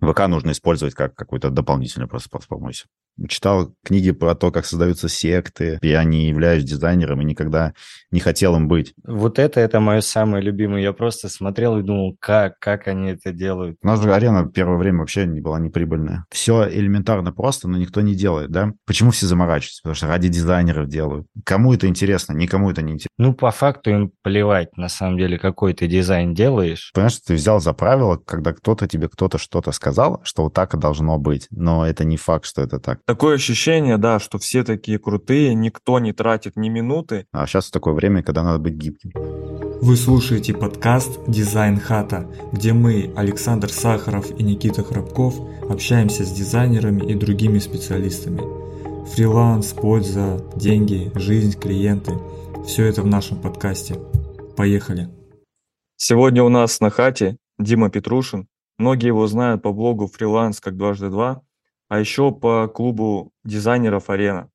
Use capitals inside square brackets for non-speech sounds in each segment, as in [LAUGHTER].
ВК нужно использовать как какой-то дополнительный просто платформу. Читал книги про то, как создаются секты. Я не являюсь дизайнером и никогда не хотел им быть. Вот это, это мое самое любимое. Я просто смотрел и думал, как, как они это делают. У нас же арена первое время вообще не была неприбыльная. Все элементарно просто, но никто не делает, да? Почему все заморачиваются? Потому что ради дизайнеров делают. Кому это интересно? Никому это не интересно. Ну, по факту им плевать, на самом деле, какой ты дизайн делаешь. Понимаешь, ты взял за правило, когда кто-то тебе кто-то что-то сказал, что вот так и должно быть. Но это не факт, что это так. Такое ощущение, да, что все такие крутые, никто не тратит ни минуты. А сейчас такое время, когда надо быть гибким. Вы слушаете подкаст «Дизайн хата», где мы, Александр Сахаров и Никита Храбков, общаемся с дизайнерами и другими специалистами. Фриланс, польза, деньги, жизнь, клиенты – все это в нашем подкасте. Поехали! Сегодня у нас на хате Дима Петрушин. Многие его знают по блогу «Фриланс как дважды два», а еще по клубу дизайнеров «Арена».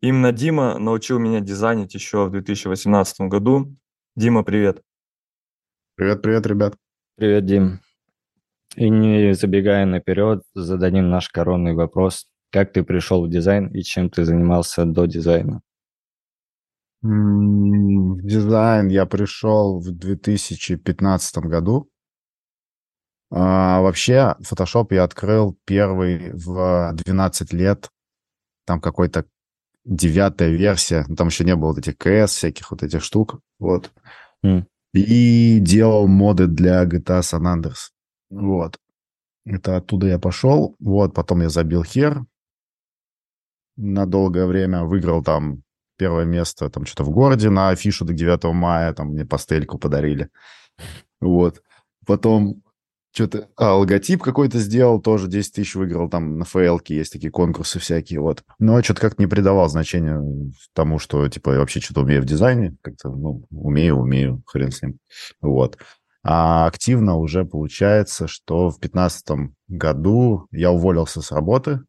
Именно Дима научил меня дизайнить еще в 2018 году. Дима, привет. Привет, привет, ребят. Привет, Дим. И не забегая наперед, зададим наш коронный вопрос. Как ты пришел в дизайн и чем ты занимался до дизайна? В дизайн я пришел в 2015 году. А, вообще, Photoshop я открыл первый в 12 лет. Там какой-то девятая версия. Там еще не было вот этих КС, всяких вот этих штук. Вот. Mm. И делал моды для GTA San Andreas. Вот. Это оттуда я пошел. Вот, потом я забил хер на долгое время. Выиграл там первое место там что-то в городе на афишу до 9 мая. Там мне пастельку подарили. Вот. Потом что-то... А, логотип какой-то сделал, тоже 10 тысяч выиграл, там на фейлке есть такие конкурсы всякие, вот. Но что-то как-то не придавал значения тому, что, типа, я вообще что-то умею в дизайне, как-то, ну, умею, умею, хрен с ним, вот. А активно уже получается, что в 2015 году я уволился с работы,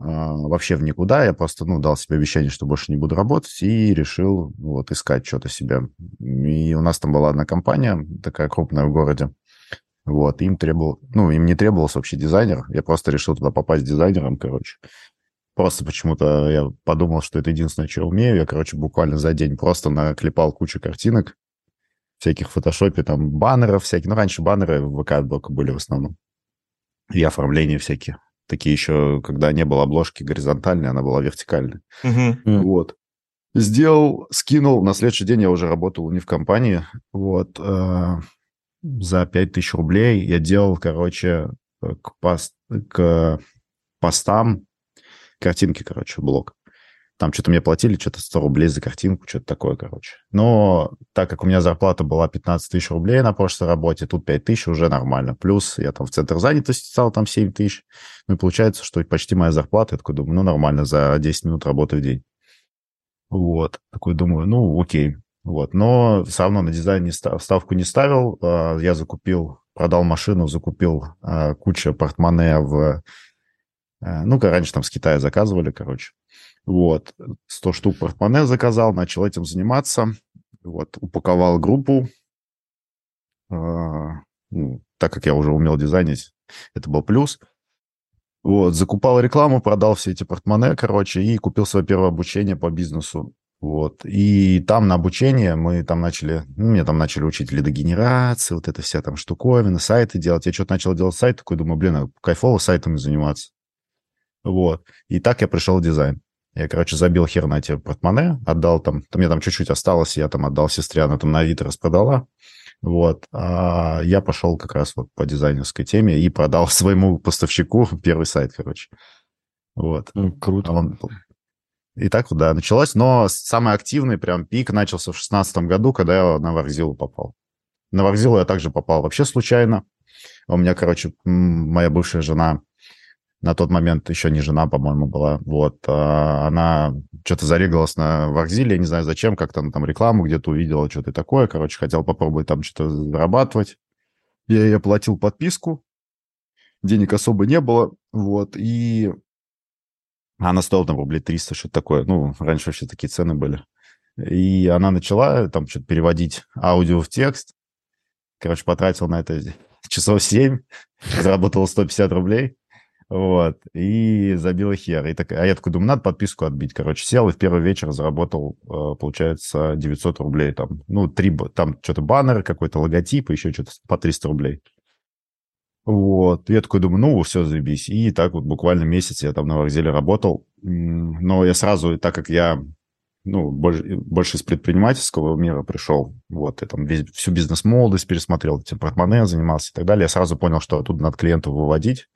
а, вообще в никуда. Я просто, ну, дал себе обещание, что больше не буду работать, и решил, вот, искать что-то себе. И у нас там была одна компания, такая крупная в городе, вот, им требовал, ну, им не требовался вообще дизайнер. Я просто решил туда попасть дизайнером, короче. Просто почему-то я подумал, что это единственное, что я умею. Я, короче, буквально за день просто наклепал кучу картинок, всяких в фотошопе, там, баннеров всяких. Ну, раньше баннеры в ВК были в основном. И оформления всякие. Такие еще, когда не было обложки горизонтальной, она была вертикальной. Mm-hmm. Вот. Сделал, скинул. На следующий день я уже работал не в компании. Вот. За 5000 рублей я делал, короче, э, к, пост, к постам картинки, короче, блок. Там что-то мне платили, что-то 100 рублей за картинку, что-то такое, короче. Но так как у меня зарплата была 15 тысяч рублей на прошлой работе, тут 5 тысяч уже нормально. Плюс я там в центр занятости стал там 7 тысяч. Ну и получается, что почти моя зарплата. Я такой думаю, ну нормально, за 10 минут работы в день. Вот. Такой думаю, ну окей. Вот. Но все равно на дизайн не став, ставку не ставил. А, я закупил, продал машину, закупил а, кучу портмоне в... А, ну-ка, раньше там с Китая заказывали, короче. Вот. 100 штук портмоне заказал, начал этим заниматься. Вот. Упаковал группу. Ну, так как я уже умел дизайнить, это был плюс. Вот, закупал рекламу, продал все эти портмоне, короче, и купил свое первое обучение по бизнесу. Вот. И там на обучение мы там начали, ну, меня там начали учить лидогенерации, вот это вся там штуковина, сайты делать. Я что-то начал делать сайт, такой думаю, блин, а кайфово сайтами заниматься. Вот. И так я пришел в дизайн. Я, короче, забил хер на эти портмоне, отдал там, там мне там чуть-чуть осталось, я там отдал сестре, она там на Авито распродала. Вот. А я пошел как раз вот по дизайнерской теме и продал [LAUGHS] своему поставщику первый сайт, короче. Вот. Ну, круто. А он, и так вот, да, началось. Но самый активный прям пик начался в шестнадцатом году, когда я на Варзилу попал. На Варзилу я также попал вообще случайно. У меня, короче, моя бывшая жена, на тот момент еще не жена, по-моему, была, вот, а она что-то зарегалась на Варзиле, я не знаю зачем, как-то она там рекламу где-то увидела, что-то такое, короче, хотел попробовать там что-то зарабатывать. Я ей платил подписку, денег особо не было, вот, и она стоила там рублей 300, что-то такое. Ну, раньше вообще такие цены были. И она начала там что-то переводить аудио в текст. Короче, потратил на это [LAUGHS] часов 7, заработал 150 рублей, вот, и забила хер. И так, а я такой думаю, надо подписку отбить. Короче, сел и в первый вечер заработал, э, получается, 900 рублей. Там, ну, три, там что-то баннеры, какой-то логотип, еще что-то по 300 рублей. Вот, я такой думаю, ну, все, заебись. И так вот буквально месяц я там на вокзале работал. Но я сразу, так как я ну, больше, больше из предпринимательского мира пришел, вот, я там весь, всю бизнес-молодость пересмотрел, этим портмоне занимался и так далее, я сразу понял, что оттуда надо клиентов выводить.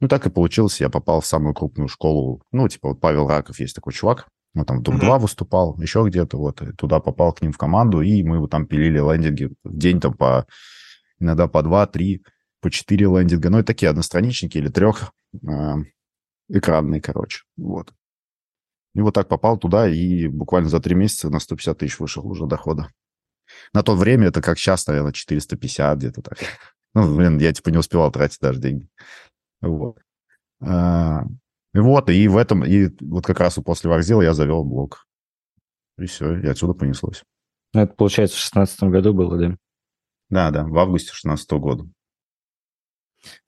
Ну, так и получилось, я попал в самую крупную школу, ну, типа вот Павел Раков есть такой чувак, он там в Дом-2 mm-hmm. выступал, еще где-то, вот, и туда попал к ним в команду, и мы вот там пилили лендинги в день там по, иногда по два, три, по четыре лендинга, ну, и такие одностраничники или трех э, экранные, короче, вот. И вот так попал туда, и буквально за три месяца на 150 тысяч вышел уже дохода. На то время это как сейчас, наверное, 450 где-то так. Ну, блин, я типа не успевал тратить даже деньги. Вот. А, и вот, и в этом, и вот как раз после Варзила я завел блог. И все, и отсюда понеслось. Ну, это, получается, в шестнадцатом году было, да? Да, да, в августе 16 года.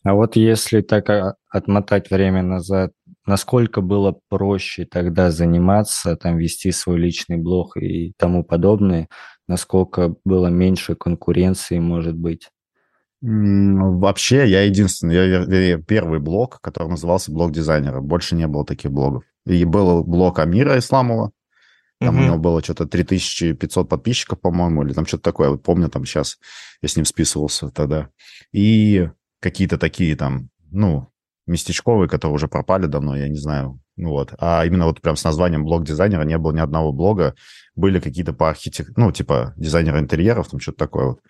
А вот если так а, отмотать время назад, насколько было проще тогда заниматься, там вести свой личный блог и тому подобное, насколько было меньше конкуренции, может быть? Вообще, я единственный, я, я первый блог, который назывался блог дизайнера. Больше не было таких блогов. И был блог Амира Исламова. Там mm-hmm. у него было что-то 3500 подписчиков, по-моему, или там что-то такое. Вот помню, там сейчас я с ним списывался тогда. И какие-то такие там, ну, местечковые, которые уже пропали давно, я не знаю. Ну вот. А именно вот прям с названием блог дизайнера не было ни одного блога. Были какие-то по архитектуре, ну, типа дизайнера интерьеров, там что-то такое вот.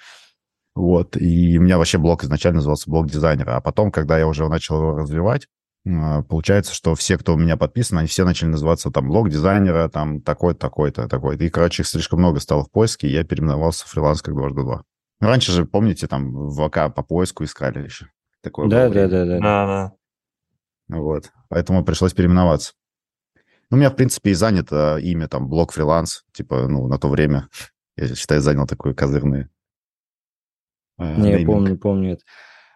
Вот. И у меня вообще блог изначально назывался блог дизайнера. А потом, когда я уже начал его развивать, а, получается, что все, кто у меня подписан, они все начали называться там блог дизайнера, там такой-то, такой-то, такой-то. И, короче, их слишком много стало в поиске, и я переименовался в фриланс как дважды два. Раньше же, помните, там в ВК по поиску искали еще. Такое да, да, да, да, да, да. Вот. Поэтому пришлось переименоваться. Ну, у меня, в принципе, и занято имя там блог фриланс. Типа, ну, на то время, я считаю, занял такое козырное. Э, Не, я помню, помню это.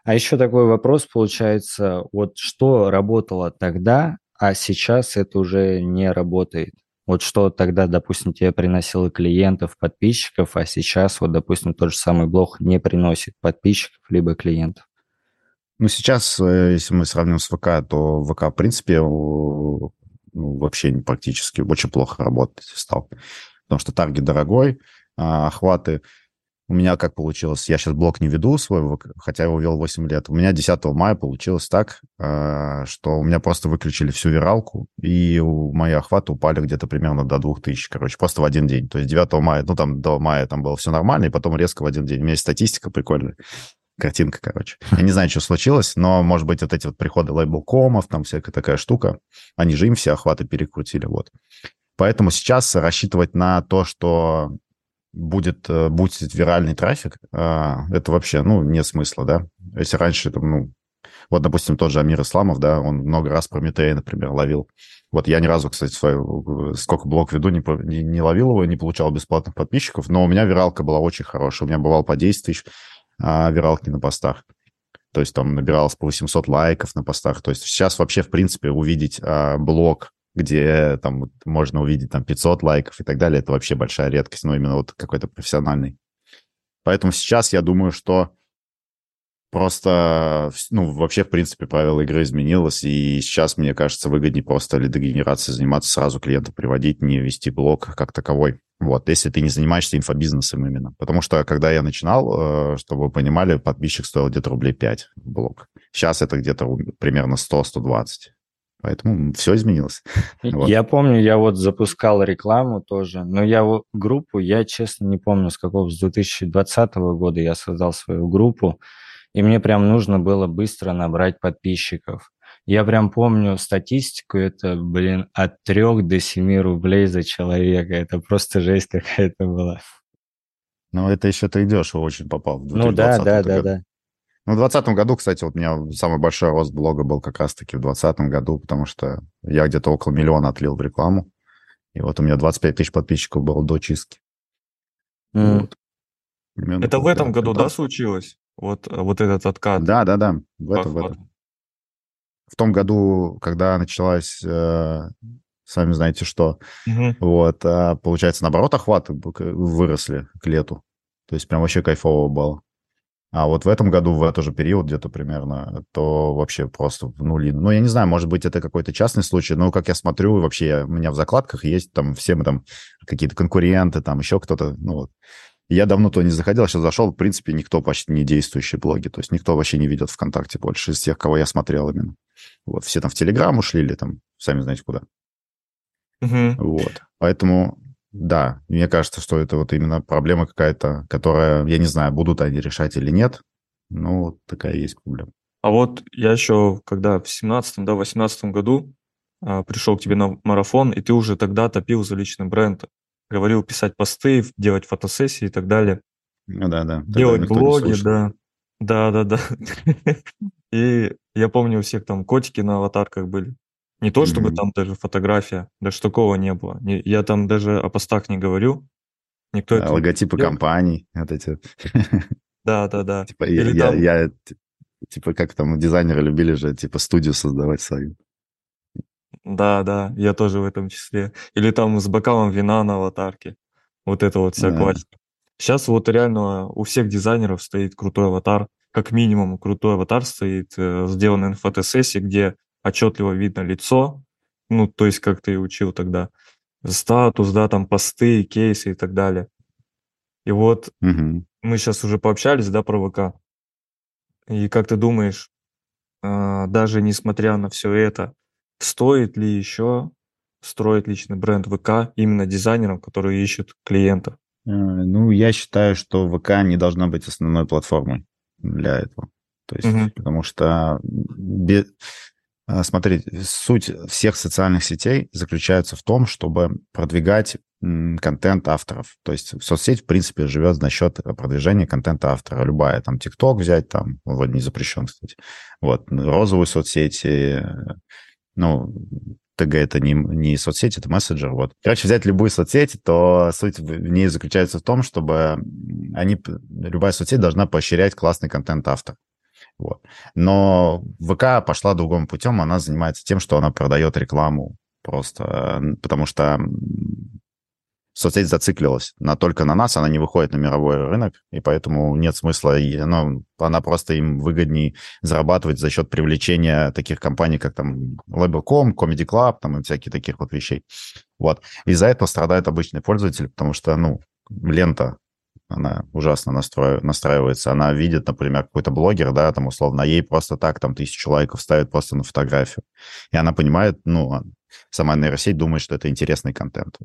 А еще такой вопрос получается, вот что работало тогда, а сейчас это уже не работает? Вот что тогда, допустим, тебе приносило клиентов, подписчиков, а сейчас вот, допустим, тот же самый блог не приносит подписчиков либо клиентов? Ну, сейчас, э, если мы сравним с ВК, то ВК, в принципе, ну, вообще практически очень плохо работать стал. Потому что таргет дорогой, а охваты у меня как получилось? Я сейчас блог не веду свой, хотя его вел 8 лет. У меня 10 мая получилось так, а, что у меня просто выключили всю виралку, и мои охваты упали где-то примерно до 2000, короче, просто в один день. То есть 9 мая, ну там до мая там было все нормально, и потом резко в один день. У меня есть статистика прикольная. Картинка, короче. Я не знаю, что случилось, но, может быть, вот эти вот приходы лейбл-комов, там всякая такая штука, они же им все охваты перекрутили, вот. Поэтому сейчас рассчитывать на то, что будет э, бустить виральный трафик, а, это вообще, ну, нет смысла, да. Если раньше, там, ну, вот, допустим, тот же Амир Исламов, да, он много раз Прометея, например, ловил. Вот я ни разу, кстати, свою, сколько блок веду, не, не, не ловил его, не получал бесплатных подписчиков, но у меня виралка была очень хорошая. У меня бывал по 10 тысяч а, виралки на постах. То есть там набиралось по 800 лайков на постах. То есть сейчас вообще, в принципе, увидеть а, блог где там можно увидеть там 500 лайков и так далее, это вообще большая редкость, но именно вот какой-то профессиональный. Поэтому сейчас я думаю, что просто, ну, вообще, в принципе, правила игры изменилось, и сейчас, мне кажется, выгоднее просто лидогенерацией заниматься, сразу клиента приводить, не вести блог как таковой. Вот, если ты не занимаешься инфобизнесом именно. Потому что, когда я начинал, э, чтобы вы понимали, подписчик стоил где-то рублей 5 блог. Сейчас это где-то примерно 100-120. Поэтому все изменилось. Вот. Я помню, я вот запускал рекламу тоже, но я вот группу, я честно не помню, с какого, с 2020 года я создал свою группу, и мне прям нужно было быстро набрать подписчиков. Я прям помню статистику, это, блин, от 3 до 7 рублей за человека. Это просто жесть какая-то была. Ну, это еще ты дешево очень попал. Ну да, да, да, да. Ну, в 2020 году, кстати, вот у меня самый большой рост блога был как раз-таки в 2020 году, потому что я где-то около миллиона отлил в рекламу. И вот у меня 25 тысяч подписчиков было до чистки. Mm. Вот. Это в этом году, это... да, случилось? Вот, вот этот откат. Да, да, да, в этом, в этом. В том году, когда началась, э, сами знаете что, Мгм. вот, а, получается, наоборот, охваты выросли к лету. То есть прям вообще кайфово было. А вот в этом году, в этот же период где-то примерно, то вообще просто в нули. Ну, я не знаю, может быть, это какой-то частный случай, но как я смотрю, вообще у меня в закладках есть там все мы там какие-то конкуренты, там еще кто-то, ну вот. Я давно то не заходил, сейчас зашел, в принципе, никто почти не действующие блоги, то есть никто вообще не ведет ВКонтакте больше из тех, кого я смотрел именно. Вот, все там в Телеграм ушли или там, сами знаете куда. Мгм. Вот. Поэтому, да, мне кажется, что это вот именно проблема какая-то, которая, я не знаю, будут они решать или нет, но вот такая есть проблема. А вот я еще, когда в семнадцатом, да, восемнадцатом году а, пришел к тебе на марафон, и ты уже тогда топил за личный бренд, говорил писать посты, делать фотосессии и так далее, Ну да, да. тогда делать блоги, да, да, да, да. [LAUGHS] И я помню, у всех там котики на аватарках были. Не то, чтобы Мгм. там даже фотография, даже такого не было. Не- Я там даже о постах не говорю. Никто Да, это не логотипы делал. компаний, вот эти. Да, да, да. Типа, я, Или я- там- я, типа, как там дизайнеры любили же, типа, студию создавать свою. Да, да, я тоже в этом числе. Или там с бокалом вина на аватарке. Вот это вот вся Да. классика. Сейчас вот реально у всех дизайнеров стоит крутой аватар. Как минимум крутой аватар стоит, э, сделанный на фотосессии, где отчетливо видно лицо. Ну, то есть, как ты и учил тогда. Статус, да, там посты, кейсы и так далее. И вот Мгм. мы сейчас уже пообщались, да, про ВК. И как ты думаешь, а, даже несмотря на все это, стоит ли еще строить личный бренд ВК именно дизайнерам, которые ищут клиентов? Э, Ну, я считаю, что ВК не должна быть основной платформой для этого. То есть, Мгм. потому что, бе- а, смотрите, суть всех социальных сетей заключается в том, чтобы продвигать контент авторов. То есть соцсеть, в принципе, живет за счет продвижения контента автора. Любая, там, ТикТок взять, там, вот не запрещен, кстати. Вот, розовые соцсети, э, ну, ТГ это не, не соцсеть, это мессенджер. Вот. Короче, взять любую соцсеть, то суть в ней заключается в том, чтобы они, любая соцсеть должна поощрять классный контент автора. Вот. Но ВК пошла другим путем, она занимается тем, что она продает рекламу просто, э, потому что соцсеть зациклилась на, только на нас, она не выходит на мировой рынок, и поэтому нет смысла, и, ну, она просто им выгоднее зарабатывать за счет привлечения таких компаний, как там Label.com, Comedy Club, там и всякие таких вот вещей. Вот. Из-за этого страдает обычный пользователь, потому что, ну, лента, она ужасно настроив- настраивается. Она видит, например, какой-то блогер, да, там, условно, а ей просто так там тысячу лайков ставят просто на фотографию. И она понимает, ну, а сама нейросеть думает, что это интересный контент.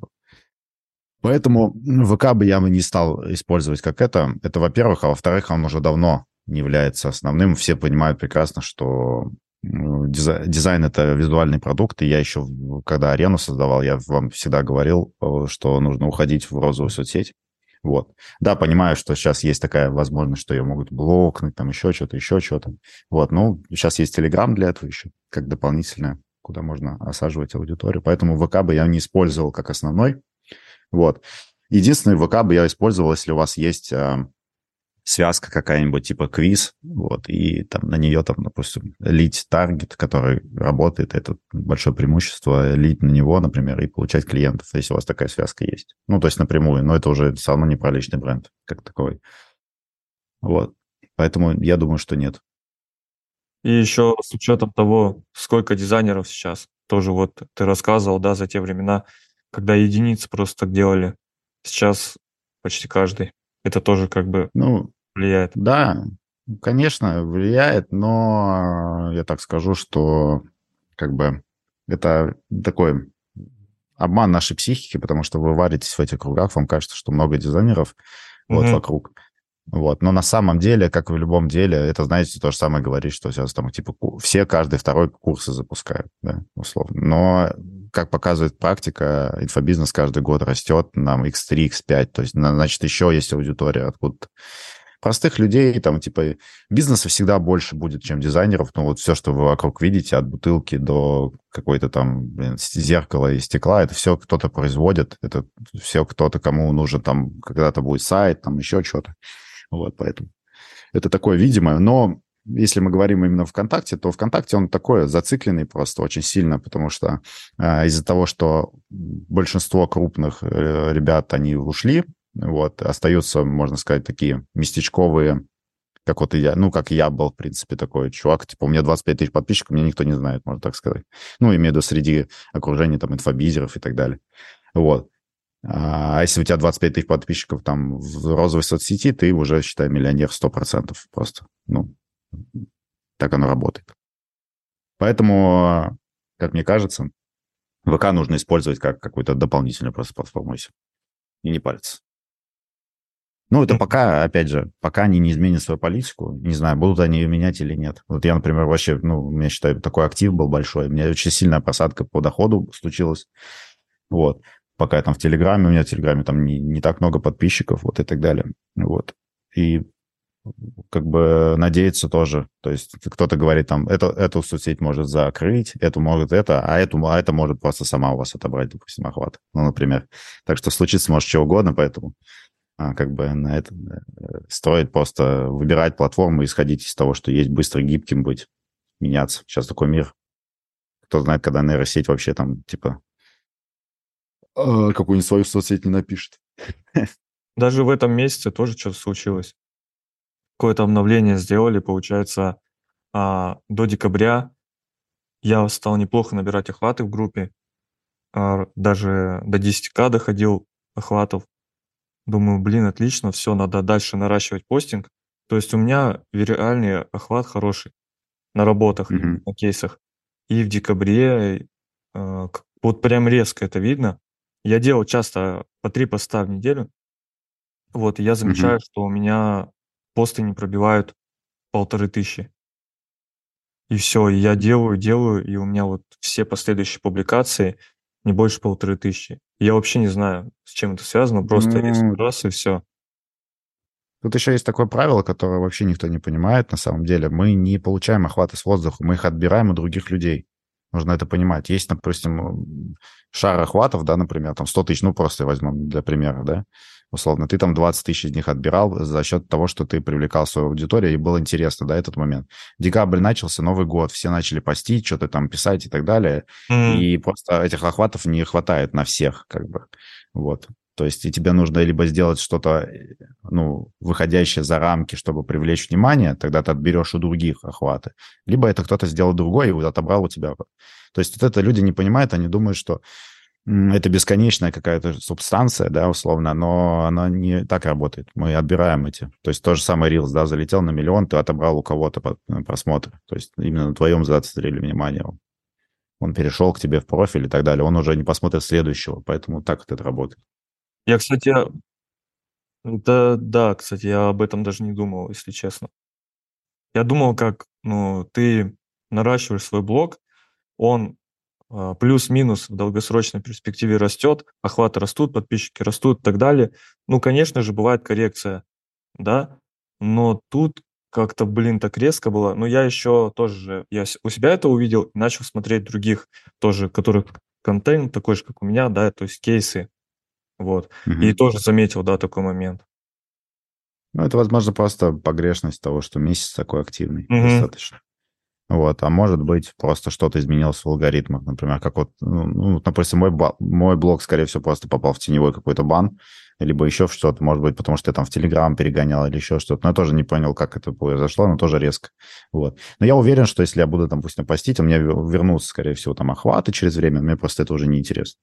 Поэтому ВК бы я бы не стал использовать как это. Это, во-первых, а во-вторых, он уже давно не является основным. Все понимают прекрасно, что ну, дизай- дизайн это визуальный продукт, и я еще, когда арену создавал, я вам всегда говорил, э, что нужно уходить в розовую соцсеть. Вот. Да, понимаю, что сейчас есть такая возможность, что ее могут блокнуть, там еще что-то, еще что-то. Вот, ну, сейчас есть Telegram для этого еще, как дополнительное, куда можно осаживать аудиторию. Поэтому ВК бы я не использовал как основной. Вот. Единственный ВК бы я использовал, если у вас есть а, связка какая-нибудь типа квиз, вот, и там на нее там, допустим, лить таргет, который работает, это большое преимущество, лить на него, например, и получать клиентов, если у вас такая связка есть. Ну, то есть напрямую, но это уже все равно не про личный бренд как такой. Вот. Поэтому я думаю, что нет. И еще с учетом того, сколько дизайнеров сейчас, тоже вот ты рассказывал, да, за те времена, когда единицы просто делали. Сейчас почти каждый. Это тоже как бы Ну, влияет. Да, конечно, влияет, но я так скажу, что как бы это такой обман нашей психики, потому что вы варитесь в этих кругах, вам кажется, что много дизайнеров вот Мгм. вокруг. Вот. Но на самом деле, как и в любом деле, это, знаете, то же самое говорить, что сейчас там, типа, все каждый второй курсы запускают, да, условно. Но, как показывает практика, инфобизнес каждый год растет, нам x3, x5, то есть, на- значит, еще есть аудитория откуда-то. Простых людей, там, типа, бизнеса всегда больше будет, чем дизайнеров. Ну, вот все, что вы вокруг видите, от бутылки до какой-то там, блин, зеркала и стекла, это все кто-то производит, это все кто-то, кому нужен там когда-то будет сайт, там еще что-то. Вот, поэтому это такое видимое, но если мы говорим именно ВКонтакте, то ВКонтакте он такой зацикленный просто очень сильно, потому что э, из-за того, что большинство крупных э, ребят, они ушли, вот, остаются, можно сказать, такие местечковые, как вот я, ну, как я был, в принципе, такой чувак, типа, у меня 25 тысяч подписчиков, меня никто не знает, можно так сказать. Ну, имею в виду среди окружения, там, инфобизеров и так далее. Вот. А если у тебя 25 тысяч подписчиков там в розовой соцсети, ты уже, считай, миллионер 100% просто. Ну, так оно работает. Поэтому, как мне кажется, ВК нужно использовать как какую-то дополнительную просто платформу и не париться. Ну, это пока, опять же, пока они не изменят свою политику, не знаю, будут они ее менять или нет. Вот я, например, вообще, ну, у меня, считаю, такой актив был большой, у меня очень сильная просадка по доходу случилась, вот, пока я там в Телеграме, у меня в Телеграме там не, не так много подписчиков, вот, и так далее, вот. И как бы надеяться тоже. То есть кто-то говорит там, это, эту соцсеть может закрыть, эту может это, а, эту, а это может просто сама у вас отобрать, допустим, охват. Ну, например. Так что случится может что угодно, поэтому а, как бы на это э, стоит просто выбирать платформу, исходить из того, что есть, быстро гибким быть, меняться. Сейчас такой мир. Кто знает, когда нейросеть вообще там, типа, а, какую-нибудь свою соцсеть не напишет. [LAUGHS] Даже в этом месяце тоже что-то случилось какое-то обновление сделали, получается, а, до декабря я стал неплохо набирать охваты в группе, а, даже до 10к доходил охватов. Думаю, блин, отлично, все, надо дальше наращивать постинг. То есть у меня реальный охват хороший на работах, Мгм. на кейсах. И в декабре э, вот прям резко это видно. Я делал часто по три поста в неделю. Вот, и я замечаю, что у меня посты не пробивают полторы тысячи. И все, и я делаю, делаю, и у меня вот все последующие публикации не больше полторы тысячи. Я вообще не знаю, с чем это связано, просто Ну, раз и все. Тут еще есть такое правило, которое вообще никто не понимает на самом деле. Мы не получаем охваты с воздуха, мы их отбираем у других людей. Нужно это понимать. Есть, допустим, шар охватов, да, например, там 100 тысяч, ну, просто возьмем для примера, да, условно, ты там 20 тысяч из них отбирал за счет того, что ты привлекал свою аудиторию, и было интересно, да, этот момент. Декабрь начался, Новый год, все начали постить, что-то там писать и так далее, М, и просто этих охватов не хватает на всех, как бы, вот. То есть и тебе нужно либо сделать что-то, ну, выходящее за рамки, чтобы привлечь внимание, тогда ты отберешь у других охваты. Либо это кто-то сделал другой и вот отобрал у тебя. То есть вот это люди не понимают, они думают, что это бесконечная какая-то субстанция, да, условно, но она не так работает. Мы отбираем эти. То есть то же самое Reels, да, залетел на миллион, ты отобрал у кого-то э, просмотр. То есть именно на твоем заострили внимание. Он перешел к тебе в профиль и так далее. Он уже не посмотрит следующего. Поэтому так вот это работает. Я, кстати, да, да, кстати, я об этом даже не думал, если честно. Я думал, как, ну, ты наращиваешь свой блог, он плюс-минус в долгосрочной перспективе растет, охваты растут, подписчики растут и так далее. Ну, конечно же, бывает коррекция, да, но тут как-то, блин, так резко было. Но я еще тоже, же- я у себя это увидел, и начал смотреть других тоже, которых контент такой же, как у меня, да, то есть кейсы, вот. Мгм. И тоже заметил, да, такой момент. Ну, это, возможно, просто погрешность того, что месяц такой активный Мгм. достаточно. Вот, а может быть, просто что-то изменилось в алгоритмах. Например, как вот, ну, ну, допустим, мой, мой блог, скорее всего, просто попал в теневой какой-то бан, либо еще в что-то, может быть, потому что я там в Телеграм перегонял или еще что-то. Но я тоже не понял, как это произошло, но тоже резко. Вот. Но я уверен, что если я буду, там, допустим, постить, у меня вер- вернутся, скорее всего, там охваты через время, мне просто это уже не интересно.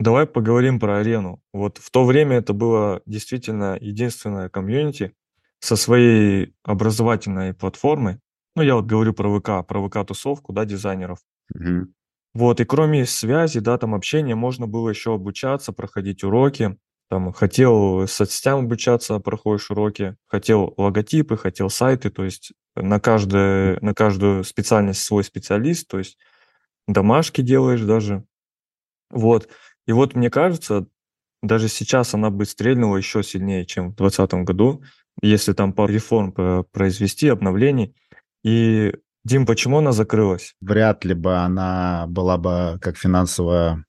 Давай поговорим про арену. Вот в то время это было действительно единственное комьюнити со своей образовательной платформой. Ну, я вот говорю про ВК, про ВК-тусовку, да, дизайнеров. Мгм. Вот, и кроме связи, да, там общения, можно было еще обучаться, проходить уроки. Там хотел соцсетям обучаться, проходишь уроки, хотел логотипы, хотел сайты, то есть на, каждое, на каждую специальность свой специалист, то есть домашки делаешь даже. Вот. И вот мне кажется, даже сейчас она бы стрельнула еще сильнее, чем в 2020 году, если там пару реформ про- произвести, обновлений. И, Дим, почему она закрылась? Вряд ли бы она была бы как финансово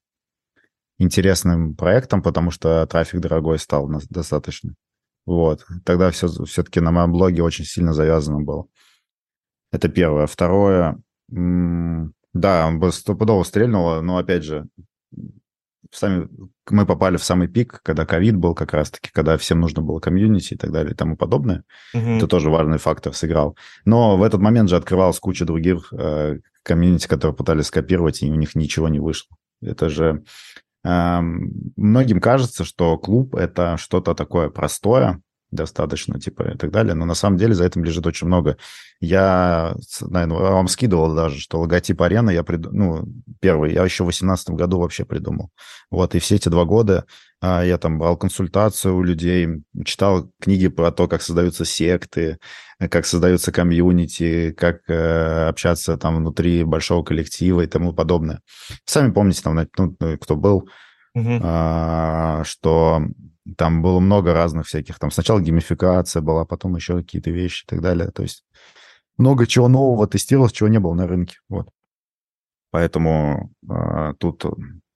интересным проектом, потому что трафик дорогой стал достаточно. Вот. Тогда все, все-таки на моем блоге очень сильно завязано было. Это первое. Второе, да, он бы стопудово стрельнуло, но, опять же, сами, мы попали в самый пик, когда ковид был как раз-таки, когда всем нужно было комьюнити и так далее и тому подобное. Угу. Это тоже важный фактор сыграл. Но в этот момент же открывалась куча других э, комьюнити, которые пытались скопировать, и у них ничего не вышло. Это же... Э, многим кажется, что клуб — это что-то такое простое, достаточно, типа, и так далее. Но на самом деле за этим лежит очень много. Я, наверное, вам скидывал даже, что логотип арены я придумал, ну, первый, я еще в 2018 году вообще придумал. Вот, и все эти два года а, я там брал консультацию у людей, читал книги про то, как создаются секты, как создаются комьюнити, как э, общаться там внутри большого коллектива и тому подобное. Сами помните, там, ну, кто был, а, что там было много разных всяких. Там сначала геймификация была, потом еще какие-то вещи и так далее. То есть много чего нового тестировалось, чего не было на рынке. Вот. Поэтому э, тут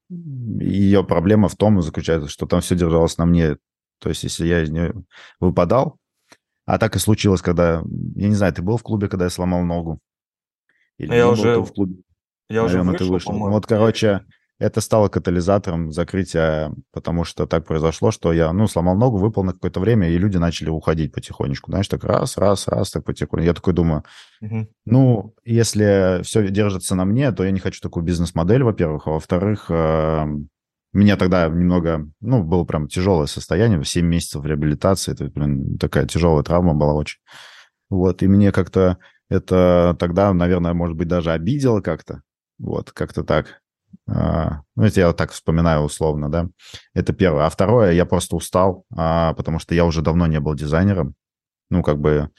ее проблема в том заключается, что там все держалось на мне. То есть если я из нее выпадал, а так и случилось, когда... Я не знаю, ты был в клубе, когда я сломал ногу? Или я уже... в клубе? Я Наверное, уже вышел, ты вышел. Вот, короче, это стало катализатором закрытия, потому что так произошло, что я, ну, сломал ногу, выпал на какое-то время, и люди начали уходить потихонечку. Знаешь, так раз, раз, раз, так потихоньку. Я такой думаю, угу. ну, если все держится на мне, то я не хочу такую бизнес-модель, во-первых, а во-вторых, э, меня тогда немного, ну, было прям тяжелое состояние, 7 месяцев реабилитации, это, блин, такая тяжелая травма была очень. Вот, и мне как-то это тогда, наверное, может быть, даже обидело как-то, вот, как-то так. А, ну, это я так вспоминаю условно, да. Это первое. А второе, я просто устал, а, потому что я уже давно не был дизайнером. Ну, как бы,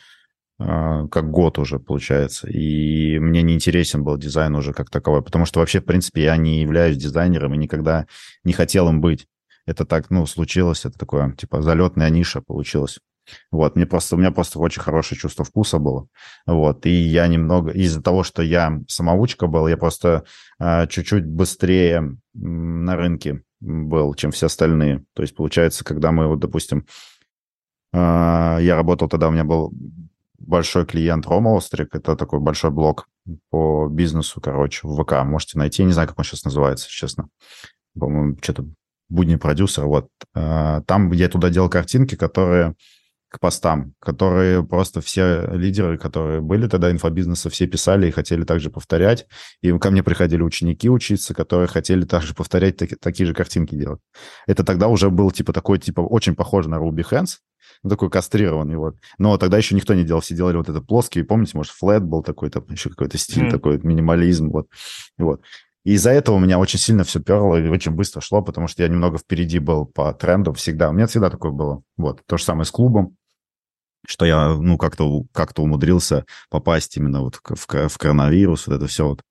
а, как год уже, получается. И мне не интересен был дизайн уже как таковой, потому что вообще, в принципе, я не являюсь дизайнером и никогда не хотел им быть. Это так, ну, случилось, это такое, типа, залетная ниша получилась. Вот, мне просто, у меня просто очень хорошее чувство вкуса было. Вот, и я немного, из-за того, что я самоучка был, я просто э, чуть-чуть быстрее на рынке был, чем все остальные. То есть, получается, когда мы, вот, допустим, э, я работал тогда, у меня был большой клиент Рома Острик, это такой большой блог по бизнесу, короче, в ВК. Можете найти, не знаю, как он сейчас называется, честно. По-моему, что-то будни продюсер, вот. Там я туда делал картинки, которые к постам, которые просто все лидеры, которые были тогда инфобизнеса, все писали и хотели также повторять. И ко мне приходили ученики учиться, которые хотели также повторять таки, такие же картинки делать. Это тогда уже был типа такой, типа очень похож на Ruby Hands, ну, такой кастрированный вот. Но тогда еще никто не делал, все делали вот это плоский, помните, может, флет был такой, там еще какой-то стиль mm. такой, минимализм, вот. вот. И из-за этого у меня очень сильно все перло и очень быстро шло, потому что я немного впереди был по тренду всегда. У меня всегда такое было. Вот. То же самое с клубом что я, ну, как-то как умудрился попасть именно вот в, в коронавирус, вот это все вот.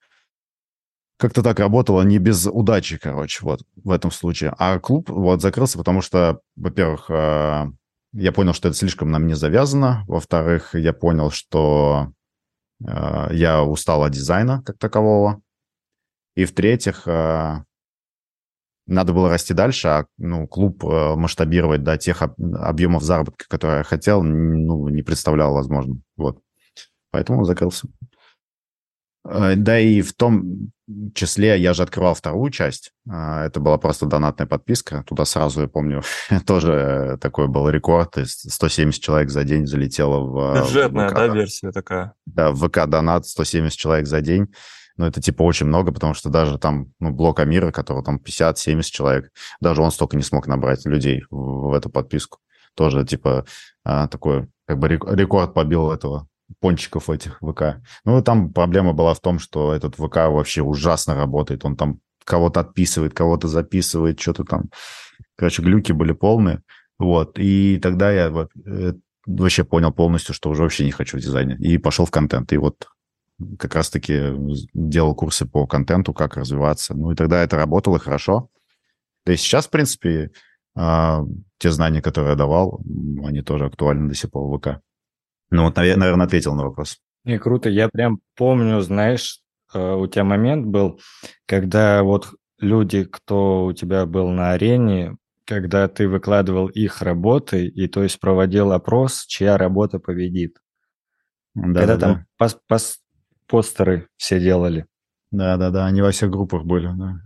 Как-то так работало, не без удачи, короче, вот в этом случае. А клуб вот закрылся, потому что, во-первых, а, я понял, что это слишком на мне завязано. Во-вторых, я понял, что а, я устал от дизайна как такового. И в-третьих, а, надо было расти дальше, а ну, клуб э, масштабировать до тех объемов заработка, которые я хотел, ну, не представлял возможным. Вот. Поэтому он закрылся. Э, да и в том числе я же открывал вторую часть. А, это была просто донатная подписка. Туда сразу, я помню, [LAUGHS] тоже такой был рекорд. То есть 170 человек за день залетело в... Бюджетная, ВК, да, версия такая? Да, в ВК донат 170 человек за день но это типа очень много, потому что даже там, ну, блок Амира, которого там 50-70 человек, даже он столько не смог набрать людей в, в эту подписку. Тоже типа а, такой, как бы рекорд побил этого пончиков этих ВК. Ну, там проблема была в том, что этот ВК вообще ужасно работает. Он там кого-то отписывает, кого-то записывает, что-то там. Короче, глюки были полные. Вот. И тогда я э, вообще понял полностью, что уже вообще не хочу в дизайне. И пошел в контент. И вот как раз-таки делал курсы по контенту, как развиваться. Ну и тогда это работало хорошо. Да и сейчас, в принципе, а, те знания, которые я давал, они тоже актуальны до сих пор в ВК. Ну вот, наверное, ответил на вопрос. Не, круто. Я прям помню, знаешь, э, у тебя момент был, когда вот люди, кто у тебя был на арене, когда ты выкладывал их работы и, то есть, проводил опрос, чья работа победит. Да, когда да, там пос- пос- постеры все делали. да, да, да, они во всех группах были, да.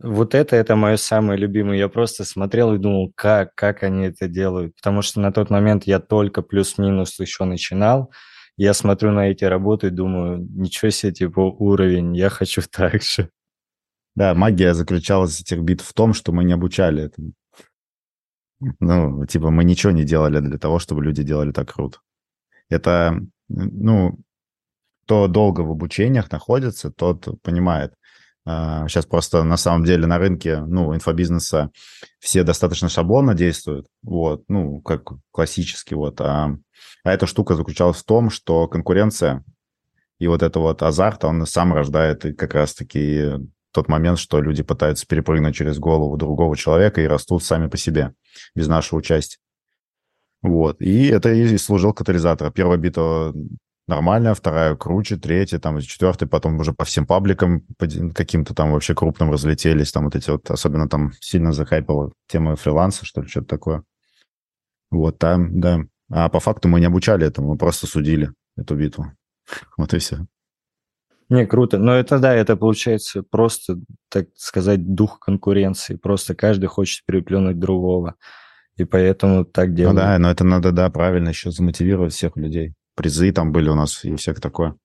Вот это, это мое самое любимое. Я просто смотрел и думал, как, как они это делают. Потому что на тот момент я только плюс-минус еще начинал. Я смотрю на эти работы и думаю, ничего себе, типа, уровень, я хочу [LAUGHS] так же. Да, магия заключалась этих битв в том, что мы не обучали этому. Ну, типа, мы ничего не делали для того, чтобы люди делали так круто. Это, ну, кто долго в обучениях находится, тот понимает. Сейчас просто на самом деле на рынке, ну, инфобизнеса все достаточно шаблонно действуют, вот, ну, как классически, вот. А, а эта штука заключалась в том, что конкуренция и вот это вот азарт, он сам рождает и как раз-таки тот момент, что люди пытаются перепрыгнуть через голову другого человека и растут сами по себе, без нашего участия. Вот. И это и служил катализатором. Первая битва нормальная, вторая круче, третья, там, четвертая, потом уже по всем пабликам каким-то там вообще крупным разлетелись, там вот эти вот, особенно там сильно захайпала тема фриланса, что ли, что-то такое. Вот там, да. А по факту мы не обучали этому, мы просто судили эту битву. [LAUGHS] Вот и все. Не, круто. Но это, да, это получается просто, так сказать, дух конкуренции. Просто каждый хочет переплюнуть другого. И поэтому так делают. Ну да, но это надо, да, правильно еще замотивировать всех людей. Призы там были у нас и всякое такое.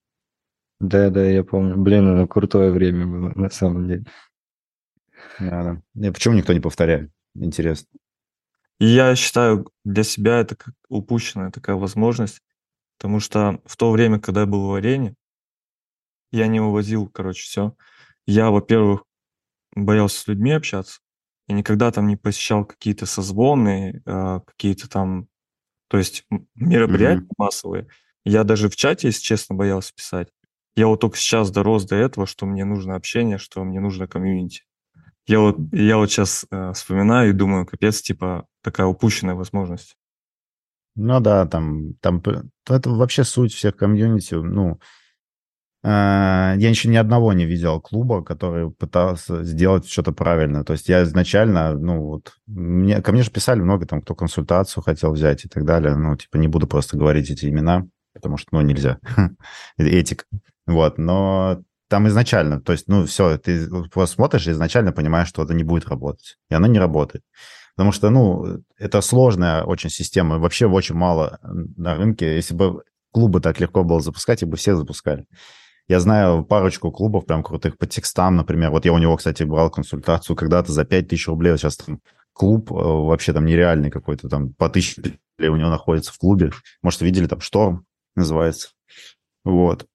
Да, да, я помню. Блин, ну крутое время было, на самом деле. Да, да. И почему никто не повторяет? Интересно. И я считаю, для себя это как упущенная такая возможность, потому что в то время, когда я был в арене, я не вывозил, короче, все. Я, во-первых, боялся с людьми общаться. Я никогда там не посещал какие-то созвоны, э, какие-то там, то есть мероприятия mm-hmm. массовые. Я даже в чате, если честно, боялся писать. Я вот только сейчас дорос до этого, что мне нужно общение, что мне нужно комьюнити. Я вот, я вот сейчас э, вспоминаю и думаю, капец, типа, такая упущенная возможность. Ну да, там, там это вообще суть всех комьюнити. Ну, я еще ни одного не видел клуба, который пытался сделать что-то правильно. То есть я изначально, ну вот, мне, ко мне же писали много там, кто консультацию хотел взять и так далее. Ну, типа, не буду просто говорить эти имена, потому что, ну, нельзя. [LAUGHS] Этика. Вот, но там изначально, то есть, ну, все, ты просто смотришь и изначально понимаешь, что это не будет работать. И оно не работает. Потому что, ну, это сложная очень система. Вообще очень мало на рынке. Если бы клубы так легко было запускать, их бы все запускали. Я знаю парочку клубов прям крутых по текстам, например. Вот я у него, кстати, брал консультацию когда-то за 5000 рублей. Сейчас там клуб вообще там нереальный какой-то, там по 1000 рублей у него находится в клубе. Может, видели, там «Шторм» называется. Вот.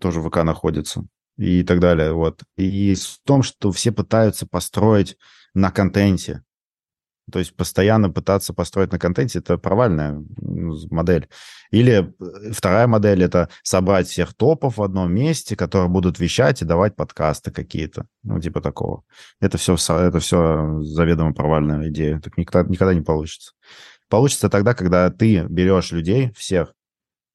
Тоже ВК находится. И так далее. Вот. И в том, что все пытаются построить на контенте. То есть постоянно пытаться построить на контенте – это провальная модель. Или вторая модель – это собрать всех топов в одном месте, которые будут вещать и давать подкасты какие-то. Ну, типа такого. Это все, это все заведомо провальная идея. Так никогда, никогда не получится. Получится тогда, когда ты берешь людей, всех,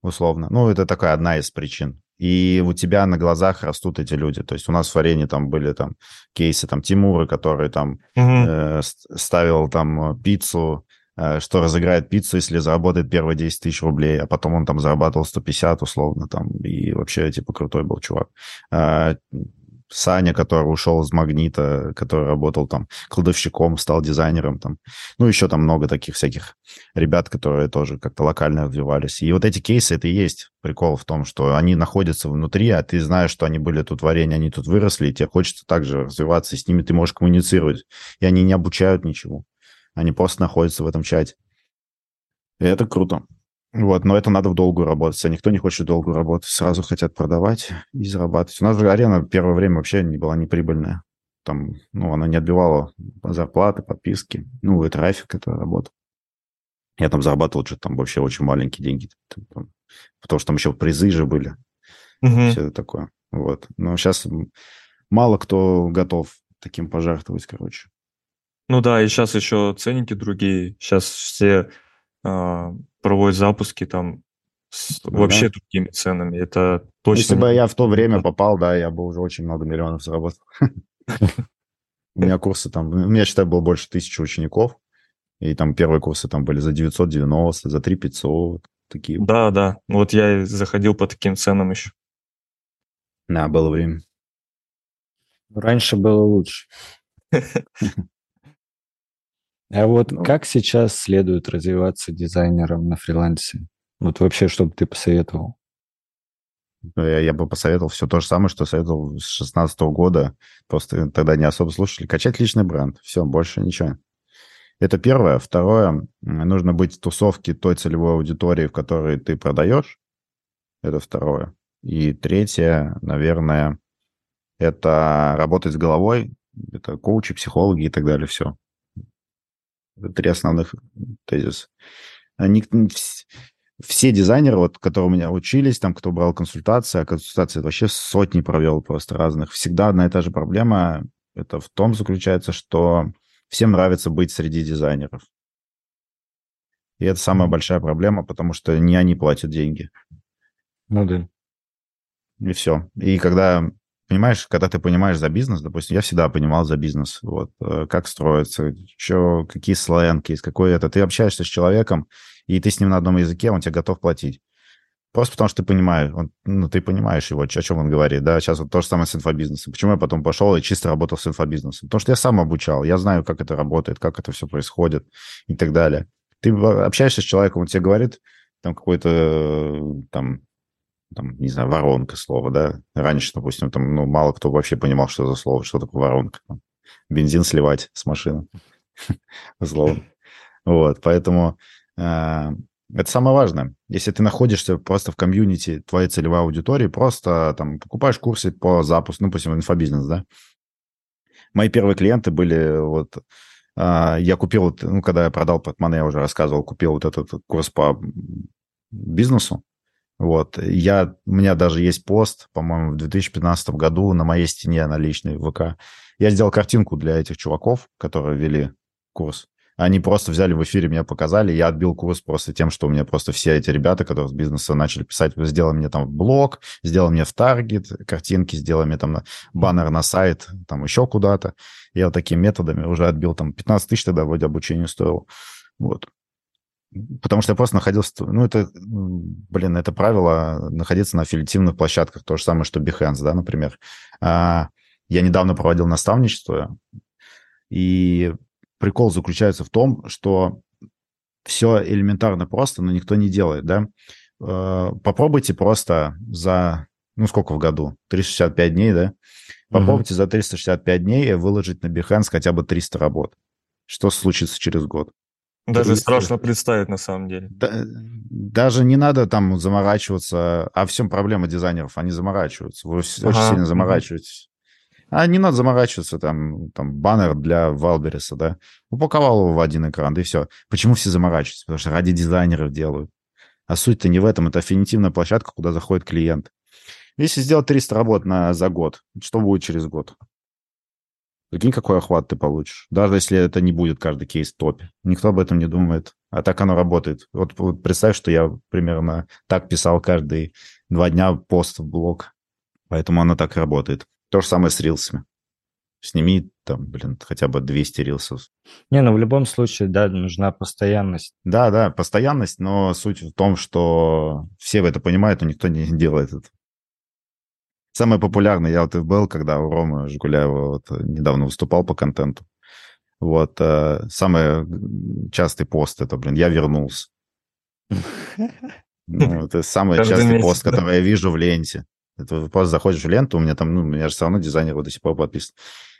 условно. Ну, это такая одна из причин и у тебя на глазах растут эти люди. То есть у нас в арене там были там кейсы, там Тимуры, который там угу. э, ставил там пиццу, э, что разыграет пиццу, если заработает первые 10 тысяч рублей, а потом он там зарабатывал 150 условно там, и вообще типа крутой был чувак. Э, Саня, который ушел из Магнита, который работал там кладовщиком, стал дизайнером там. Ну, еще там много таких всяких ребят, которые тоже как-то локально развивались. И вот эти кейсы, это и есть прикол в том, что они находятся внутри, а ты знаешь, что они были тут в арене, они тут выросли, и тебе хочется также развиваться, и с ними ты можешь коммуницировать. И они не обучают ничему. Они просто находятся в этом чате. И это круто. Вот, но это надо в долгую работать. А никто не хочет долгую работать. Сразу хотят продавать и зарабатывать. У нас же арена первое время вообще не была неприбыльная. Там, ну, она не отбивала зарплаты, подписки, ну, и трафик это работа. Я там зарабатывал что-то там вообще очень маленькие деньги. Там, потому что там еще призы же были. Угу. Все это такое. Вот. Но сейчас мало кто готов таким пожертвовать, короче. Ну да, и сейчас еще ценники другие. Сейчас все а, проводят запуски там с ну, вообще да. другими ценами. Это точно... Если бы я в то время попал, да, я бы уже очень много миллионов заработал. [LAUGHS] У меня курсы там, у меня, считай, было больше тысячи учеников, и там первые курсы там были за 990, за 3500, такие. Да, да. Вот я и заходил по таким ценам еще. Да, было время. Раньше было лучше. [LAUGHS] А вот Ну. как сейчас следует развиваться дизайнером на фрилансе? Вот вообще, что бы ты посоветовал? Ну, Я, я бы посоветовал все то же самое, что советовал с 16 года. Просто тогда не особо слушали. Качать личный бренд. Все, больше ничего. Это первое. Второе, нужно быть в тусовке той целевой аудитории, в которой ты продаешь. Это второе. И третье, наверное, это работать с головой. Это коучи, психологи и так далее. Все. Три основных тезиса. Они, вс- все дизайнеры, вот, которые у меня учились, там, кто брал консультации, а консультации вообще сотни провел просто разных, всегда одна и та же проблема. Это в том заключается, что всем нравится быть среди дизайнеров. И это самая большая проблема, потому что не они платят деньги. Ну да. И все. И когда, понимаешь, когда ты понимаешь за бизнес, допустим, я всегда понимал за бизнес, вот, э, как строится, что, какие сленги есть, какой это. Ты общаешься с человеком, и ты с ним на одном языке, он тебе готов платить. Просто потому что ты понимаешь, он, ну, ты понимаешь его, о чем он говорит, да, сейчас вот то же самое с инфобизнесом. Почему я потом пошел и чисто работал с инфобизнесом? Потому что я сам обучал, я знаю, как это работает, как это все происходит и так далее. Ты общаешься с человеком, он тебе говорит там какой-то, э, там, там, не знаю, воронка слово, да. Раньше, допустим, там, ну, мало кто вообще понимал, что за слово, что такое воронка. Там, бензин сливать с машины, [LAUGHS] условно. Вот, поэтому э, это самое важное. Если ты находишься просто в комьюнити твоей целевой аудитории, просто там покупаешь курсы по запуску, ну, допустим, инфобизнес, да. Мои первые клиенты были вот... э, я купил, ну, когда я продал Патман, я уже рассказывал, купил вот этот курс по бизнесу, вот, я, у меня даже есть пост, по-моему, в 2015 году на моей стене на личной ВК. Я сделал картинку для этих чуваков, которые вели курс. Они просто взяли в эфире, меня показали, я отбил курс просто тем, что у меня просто все эти ребята, которые с бизнеса начали писать, сделай мне там блог, сделай мне в таргет картинки, сделай мне там баннер на сайт, там еще куда-то. Я вот такими методами уже отбил, там 15 тысяч тогда вроде обучение стоило. Вот. Потому что я просто находился... Ну, это, блин, это правило находиться на аффилиативных площадках. То же самое, что Behance, да, например. А, Я недавно проводил наставничество, и прикол заключается в том, что все элементарно просто, но никто не делает, да. Э, Попробуйте просто за, ну, сколько в году? 365 дней, да? Попробуйте за 365 дней выложить на Behance хотя бы 300 работ. Что случится через год? Даже Если- страшно представить на самом деле. Да- даже не надо там заморачиваться. А в чем проблема дизайнеров? Они заморачиваются. Вы очень Ага, сильно заморачиваетесь. А не надо заморачиваться, там, там баннер для Валбериса, да. Упаковал его в один экран, да и все. Почему все заморачиваются? Потому что ради дизайнеров делают. А суть-то не в этом. Это аффинитивная площадка, куда заходит клиент. Если сделать 300 работ на, за год, что будет через год? Прикинь, какой охват ты получишь. Даже если это не будет каждый кейс в топе. Никто об этом не думает. А так оно работает. Вот, вот представь, что я примерно так писал каждые два дня пост в блог. Поэтому оно так и работает. То же самое с рилсами. Сними там, блин, хотя бы 200 рилсов. Не, ну в любом случае, да, нужна постоянность. Да, да, постоянность, но суть в том, что все это понимают, но никто не делает это. Самое популярное, я вот и был, когда у Ромы Жигуляева вот недавно выступал по контенту. Вот, э, самый частый пост это, блин, я вернулся. Ну, [LAUGHS] это самый Каждый частый месяц, пост, да? который я вижу в ленте. Это просто заходишь в ленту, у меня там, ну, у меня же все равно дизайнер вот до сих пор подписан.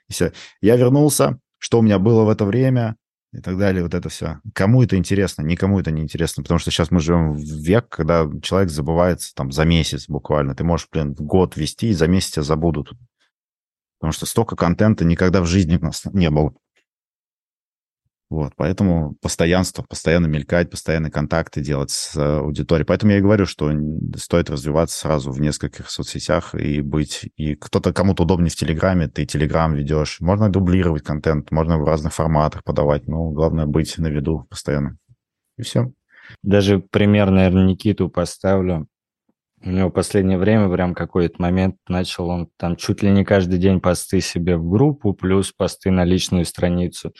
И всё. Я вернулся, что у меня было в это время, и так далее, вот это все. Кому это интересно? Никому это не интересно, потому что сейчас мы живем в век, когда человек забывается там за месяц буквально. Ты можешь, блин, год вести, и за месяц тебя забудут. Потому что столько контента никогда в жизни у нас не было. Вот, поэтому постоянство, постоянно мелькать, постоянные контакты делать с э, аудиторией. Поэтому я и говорю, что стоит развиваться сразу в нескольких соцсетях и быть... И кто-то, кому-то удобнее в Телеграме, ты Телеграм ведешь. Можно дублировать контент, можно в разных форматах подавать, но главное быть на виду постоянно. И все. Даже пример, наверное, Никиту поставлю. У него в последнее время прям какой-то момент начал он там чуть ли не каждый день посты себе в группу, плюс посты на личную страницу.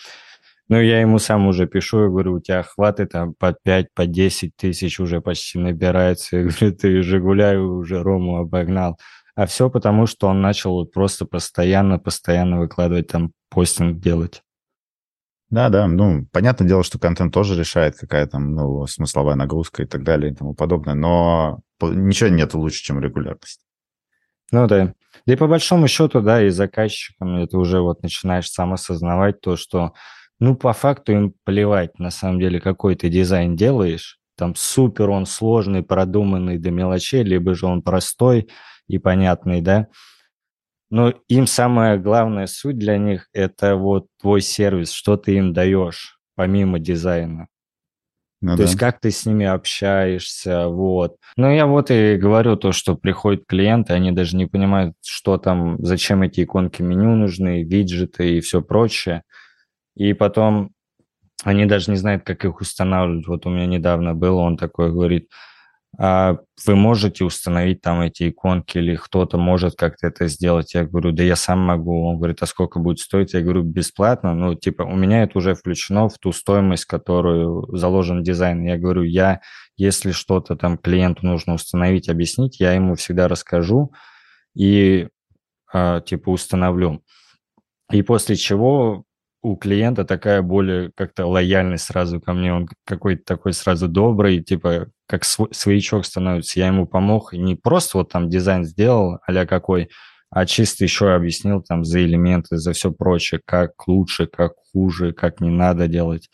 Ну, я ему сам уже пишу, я говорю, у тебя хваты там по 5, по 10 тысяч уже почти набирается. [LAUGHS] Я говорю, ты «Жигуляю» уже Рому обогнал. А все потому, что он начал вот просто постоянно, постоянно выкладывать там постинг делать. Да, да, ну, понятное дело, что контент тоже решает, какая там, ну, смысловая нагрузка и так далее и тому подобное, но ничего нет лучше, чем регулярность. Ну да. Да и по большому счету, да, и заказчикам это уже вот начинаешь сам осознавать то, что, ну, по факту им плевать, на самом деле, какой ты дизайн делаешь, там супер он сложный, продуманный до мелочей, либо же он простой и понятный, да, но им самая главная суть для них – это вот твой сервис, что ты им даешь, помимо дизайна. Ну, То да. есть как ты с ними общаешься, вот. Ну, я вот и говорю то, что приходят клиенты, они даже не понимают, что там, зачем эти иконки меню нужны, виджеты и все прочее. И потом они даже не знают, как их устанавливать. Вот у меня недавно было, он такой говорит – а вы можете установить там эти иконки или кто-то может как-то это сделать? Я говорю, да я сам могу. Он говорит, а сколько будет стоить? Я говорю, бесплатно. Ну, типа, у меня это уже включено в ту стоимость, которую заложен дизайн. Я говорю, я, если что-то там клиенту нужно установить, объяснить, я ему всегда расскажу и, а, типа, установлю. И после чего у клиента такая более как-то лояльность сразу ко мне, он какой-то такой сразу добрый, типа как своячок становится. Я ему помог, не просто вот там дизайн сделал, а какой, а чисто еще объяснил там за элементы, за все прочее, как лучше, как хуже, как не надо делать.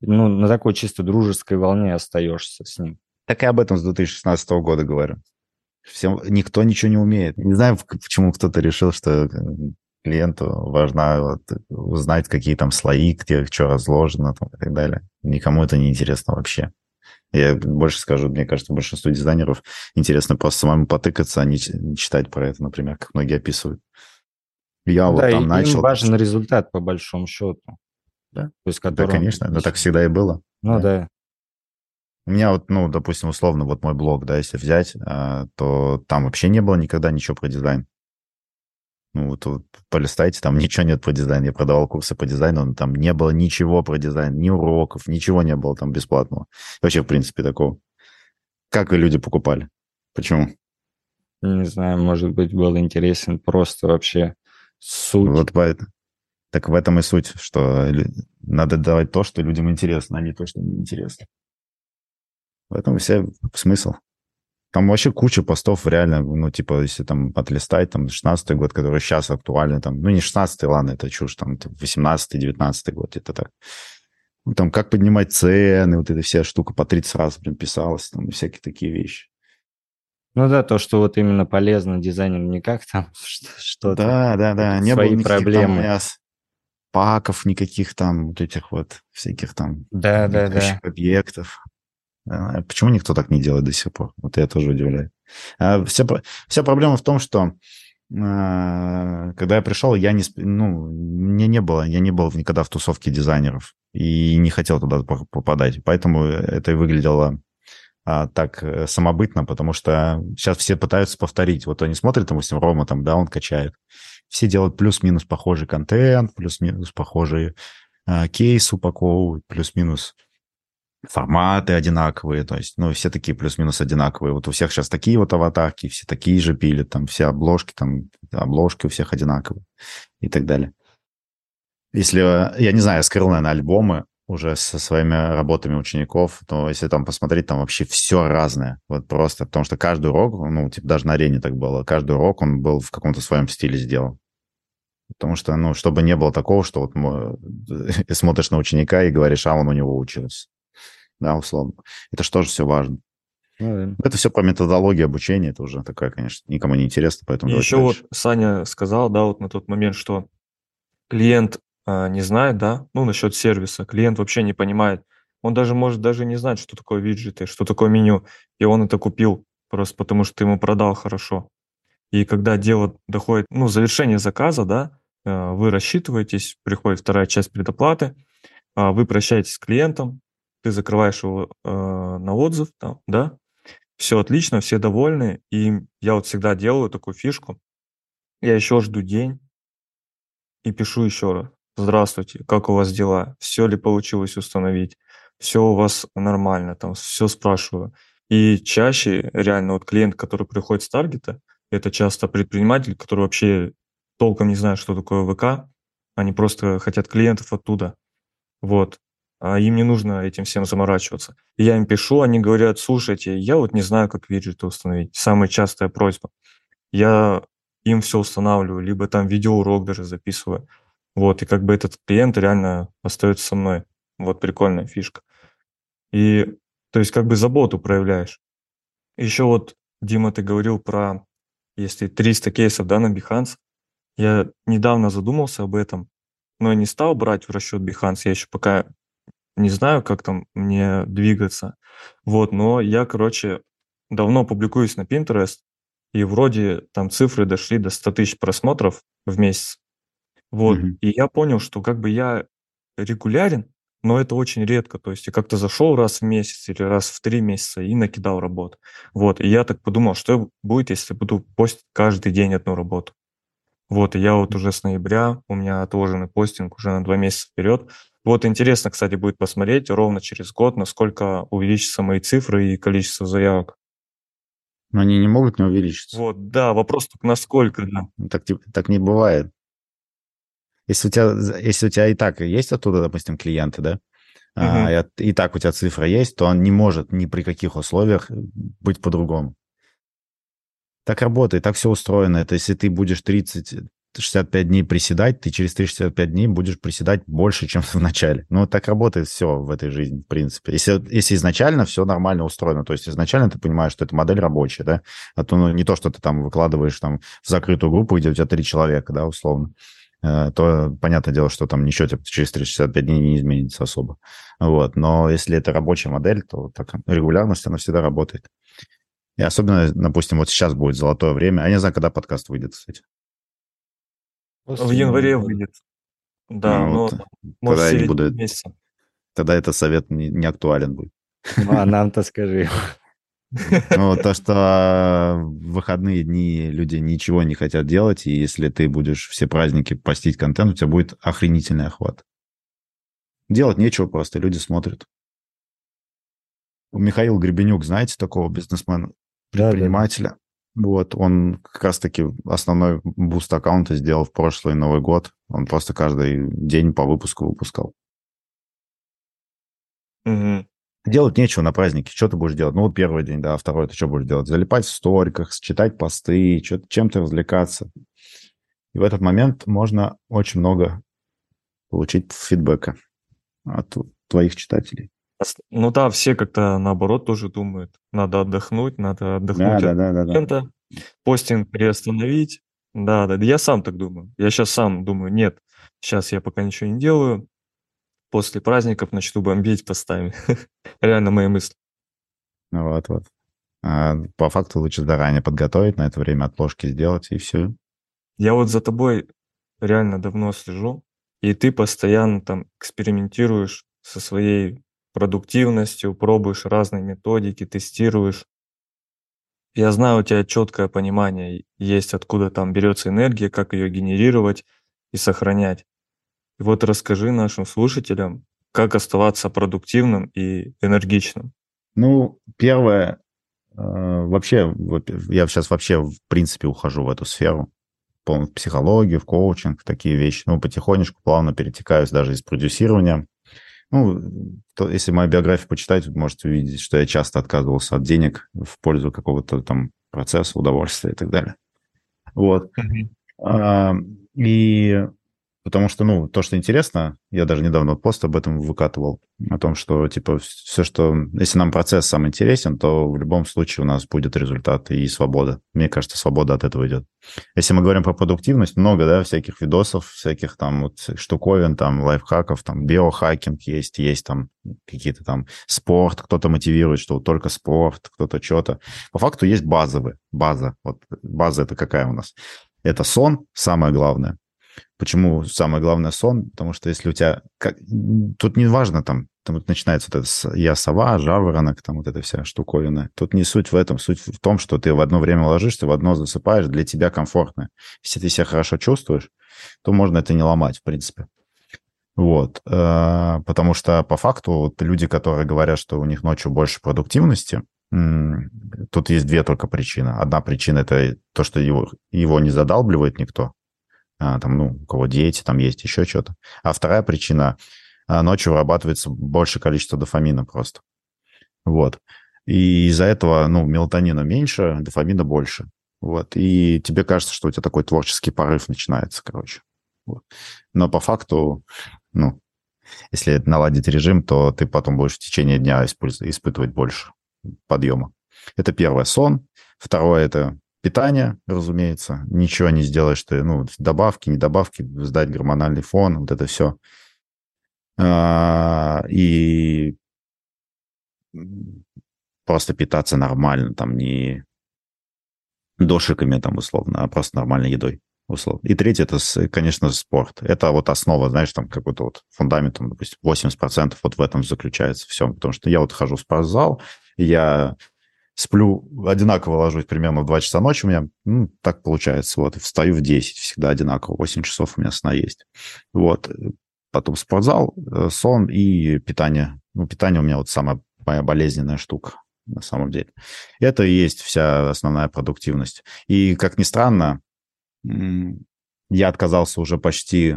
Ну, на такой чисто дружеской волне остаешься с ним. Так и об этом с 2016 года говорю. Всем, никто ничего не умеет. Не знаю, почему кто-то решил, что э, клиенту важно вот, узнать, какие там слои, где что разложено там, и так далее. Никому это не интересно вообще. Я больше скажу, мне кажется, большинству дизайнеров интересно просто самому потыкаться, а не, читать про это, например, как многие описывают. Я да, вот там им начал... важен результат, по большому счету. Да, То есть, который... да конечно, это так всегда и было. Ну да. да. У меня вот, ну, допустим, условно, вот мой блог, да, если взять, а, то там вообще не было никогда ничего про дизайн. Ну, вот, вот полистайте, там ничего нет по дизайну. Я продавал курсы по дизайну, но там не было ничего про дизайн, ни уроков, ничего не было там бесплатного. Вообще, в принципе, такого. Как вы люди покупали? Почему? Не знаю, может быть, был интересен просто вообще суть. Вот поэтому. Так в этом и суть, что надо давать то, что людям интересно, а не то, что не интересно. В этом все смысл. Там вообще куча постов реально, ну, типа, если там отлистать, там, 16 год, который сейчас актуальный, там, ну, не 16 ладно, это чушь, там, 18-19 год, это так. Ну, там, как поднимать цены, вот эта вся штука по 30 раз, блин, писалась, там, всякие такие вещи. Ну да, то, что вот именно полезно дизайнеру, не как там [LAUGHS] что-то. Да, да, да, не свои было проблемы. Там, паков никаких там, вот этих вот всяких там да, да, да. объектов. А почему никто так не делает до сих пор? Вот я тоже удивляю. А вся, вся проблема в том, что а, когда я пришел, я не, ну, мне не было, я не был никогда в тусовке дизайнеров и не хотел туда попадать. Поэтому это и выглядело а, так э, самобытно, потому что сейчас все пытаются повторить. Вот они смотрят, допустим, Рома там, да, он качает. Все делают плюс-минус похожий контент, плюс-минус похожий а, кейс упаковывают, плюс-минус форматы одинаковые, то есть, ну, все такие плюс-минус одинаковые. Вот у всех сейчас такие вот аватарки, все такие же пилят, там все обложки, там обложки у всех одинаковые и так далее. Если, я не знаю, я скрыл, наверное, альбомы уже со своими работами учеников, то если там посмотреть, там вообще все разное, вот просто, потому что каждый урок, ну, типа даже на арене так было, каждый урок он был в каком-то своем стиле сделан. Потому что, ну, чтобы не было такого, что вот [LAUGHS] смотришь на ученика и говоришь, а он у него учился да, условно. Это же тоже все важно. Ну, Это все про методологию обучения, это уже такая, конечно, никому не интересно, поэтому... Еще дальше. вот Саня сказал, да, вот на тот момент, что клиент а, не знает, да, ну, насчет сервиса, клиент вообще не понимает, он даже может даже не знать, что такое виджеты, что такое меню, и он это купил просто потому, что ты ему продал хорошо. И когда дело доходит, ну, завершение заказа, да, а, вы рассчитываетесь, приходит вторая часть предоплаты, а, вы прощаетесь с клиентом, ты закрываешь его э, на отзыв, там, да, все отлично, все довольны, и я вот всегда делаю такую фишку. Я еще жду день и пишу еще раз. Здравствуйте, как у вас дела? Все ли получилось установить? Все у вас нормально, там все спрашиваю. И чаще реально вот клиент, который приходит с таргета, это часто предприниматель, который вообще толком не знает, что такое ВК, они просто хотят клиентов оттуда. Вот. А им не нужно этим всем заморачиваться. Я им пишу, они говорят, слушайте, я вот не знаю, как виджеты установить. Самая частая просьба. Я им все устанавливаю, либо там видеоурок даже записываю. Вот, и как бы этот клиент реально остается со мной. Вот прикольная фишка. И, то есть, как бы заботу проявляешь. Еще вот, Дима, ты говорил про, если 300 кейсов, да, на Behance. Я недавно задумался об этом, но я не стал брать в расчет Behance. Я еще пока не знаю, как там мне двигаться. Вот, но я, короче, давно публикуюсь на Pinterest, и вроде там цифры дошли до 100 тысяч просмотров в месяц. Вот, mm-hmm. и я понял, что как бы я регулярен, но это очень редко. То есть я как-то зашел раз в месяц или раз в три месяца и накидал работу. Вот, и я так подумал, что будет, если буду постить каждый день одну работу. Вот, и я вот уже с ноября, у меня отложенный постинг уже на два месяца вперед. Вот интересно, кстати, будет посмотреть ровно через год, насколько увеличатся мои цифры и количество заявок. Но они не могут не увеличиться. Вот, да, вопрос только насколько, да. Ну, так, так не бывает. Если у тебя, если у тебя и так есть оттуда, допустим, клиенты, да, угу. а, и, и так у тебя цифра есть, то он не может ни при каких условиях быть по-другому. Так работает, так все устроено. Это если ты будешь 30, 65 дней приседать, ты через 365 дней будешь приседать больше, чем в начале. Ну, так работает все в этой жизни, в принципе. Если, если изначально все нормально устроено, то есть изначально ты понимаешь, что это модель рабочая, да, а то ну, не то, что ты там выкладываешь там в закрытую группу, где у тебя три человека, да, условно, э, то понятное дело, что там ничего тебе через 365 дней не изменится особо. Вот. Но если это рабочая модель, то так, регулярность, она всегда работает. И особенно, допустим, вот сейчас будет золотое время. Я не знаю, когда подкаст выйдет, кстати. В январе выйдет. Да, ну, вот, может, тогда, буду, месяца. тогда этот совет не, не актуален будет. Ну, а нам-то скажи. [LAUGHS] Ну, то, что в выходные дни люди ничего не хотят делать, и если ты будешь все праздники постить контент, у тебя будет охренительный охват. Делать нечего просто, люди смотрят. Михаил Гребенюк, знаете такого бизнесмена, предпринимателя? Да, да. Вот, он как раз-таки основной буст аккаунта сделал в прошлый Новый год. Он просто каждый день по выпуску выпускал. Угу. Делать нечего на празднике. Что ты будешь делать? Ну, вот первый день, да, а второй ты что будешь делать? Залипать в сториках, читать посты, чем-то развлекаться. И в этот момент можно очень много получить фидбэка от твоих читателей. Ну да, все как-то наоборот тоже думают, надо отдохнуть, надо отдохнуть да, от да, да, да, да. постинг приостановить. Да, да, я сам так думаю. Я сейчас сам думаю, нет, сейчас я пока ничего не делаю, после праздников начну бомбить постами. [LAUGHS] Реально мои мысли. Ну вот, вот. А по факту лучше заранее подготовить, на это время отложки сделать, и все. Я вот за тобой реально давно слежу, и ты постоянно там экспериментируешь со своей продуктивностью, пробуешь разные методики, тестируешь. Я знаю, у тебя четкое понимание есть, откуда там берется энергия, как ее генерировать и сохранять. И вот расскажи нашим слушателям, как оставаться продуктивным и энергичным. Ну, первое, э, вообще, я сейчас вообще в принципе ухожу в эту сферу, в психологию, в коучинг, в такие вещи. Ну, потихонечку, плавно перетекаюсь даже из продюсирования ну, то, если мою биографию почитать, вы можете увидеть, что я часто отказывался от денег в пользу какого-то там процесса, удовольствия и так далее. Вот. Mm-hmm. А, и Потому что, ну, то, что интересно, я даже недавно пост об этом выкатывал, о том, что, типа, все, что... Если нам процесс сам интересен, то в любом случае у нас будет результат и свобода. Мне кажется, свобода от этого идет. Если мы говорим про продуктивность, много, да, всяких видосов, всяких там вот штуковин, там, лайфхаков, там, биохакинг есть, есть там какие-то там спорт, кто-то мотивирует, что только спорт, кто-то что-то. По факту есть базовые, база. Вот база это какая у нас? Это сон, самое главное Почему самое главное сон? Потому что если у тебя... Как, тут не важно там там начинается вот это я сова, жаворонок, там вот эта вся штуковина. Тут не суть в этом, суть в том, что ты в одно время ложишься, в одно засыпаешь, для тебя комфортно. Если ты себя хорошо чувствуешь, то можно это не ломать, в принципе. Вот, э, потому что по факту вот люди, которые говорят, что у них ночью больше продуктивности, тут есть две только причины. Одна причина это то, что его, его не задалбливает никто, а, там, ну, у кого дети, там есть еще что-то. А вторая причина а ночью вырабатывается большее количество дофамина просто. Вот. И из-за этого, ну, мелатонина меньше, дофамина больше. Вот. И тебе кажется, что у тебя такой творческий порыв начинается, короче. Вот. Но по факту, ну, если наладить режим, то ты потом будешь в течение дня испытывать больше подъема. Это первое, сон. Второе, это питание, разумеется. Ничего не сделаешь ты, ну, добавки, не добавки, сдать гормональный фон, вот это все. А, и просто питаться нормально, там не дошиками там условно, а просто нормальной едой условно. И третье, это, конечно, спорт. Это вот основа, знаешь, там какой-то вот фундамент, там, допустим, 80% вот в этом заключается все. Потому что я вот хожу в спортзал, я сплю, одинаково ложусь примерно в 2 часа ночи у меня, ну, так получается, вот, встаю в 10, всегда одинаково, 8 часов у меня сна есть. Вот, потом спортзал, э, сон и питание. Ну, питание у меня вот самая моя болезненная штука на самом деле. Это и есть вся основная продуктивность. И, как ни странно, я отказался уже почти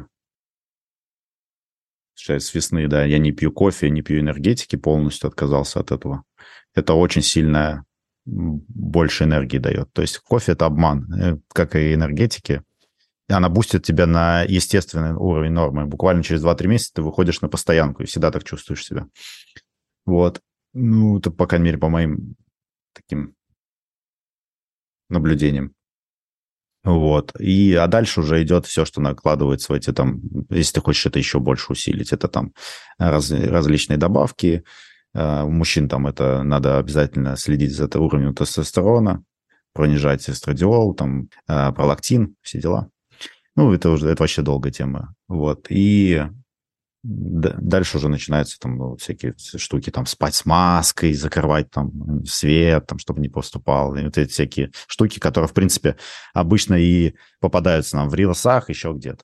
с весны, да, я не пью кофе, не пью энергетики, полностью отказался от этого. Это очень сильная, больше энергии дает. То есть кофе – это обман, э, как и энергетики она бустит тебя на естественный уровень нормы. Буквально через 2-3 месяца ты выходишь на постоянку и всегда так чувствуешь себя. Вот. Ну, это, по крайней мере, по моим таким наблюдениям. Вот. И, а дальше уже идет все, что накладывается в эти там, если ты хочешь это еще больше усилить, это там раз, различные добавки. Uh, у мужчин там это надо обязательно следить за уровнем тестостерона, пронижать эстрадиол, там, uh, пролактин, все дела. Ну, это уже это вообще долгая тема. Вот. И дальше уже начинаются там ну, всякие штуки, там спать с маской, закрывать там свет, там, чтобы не поступал. И вот эти всякие штуки, которые, в принципе, обычно и попадаются нам в рилсах, еще где-то.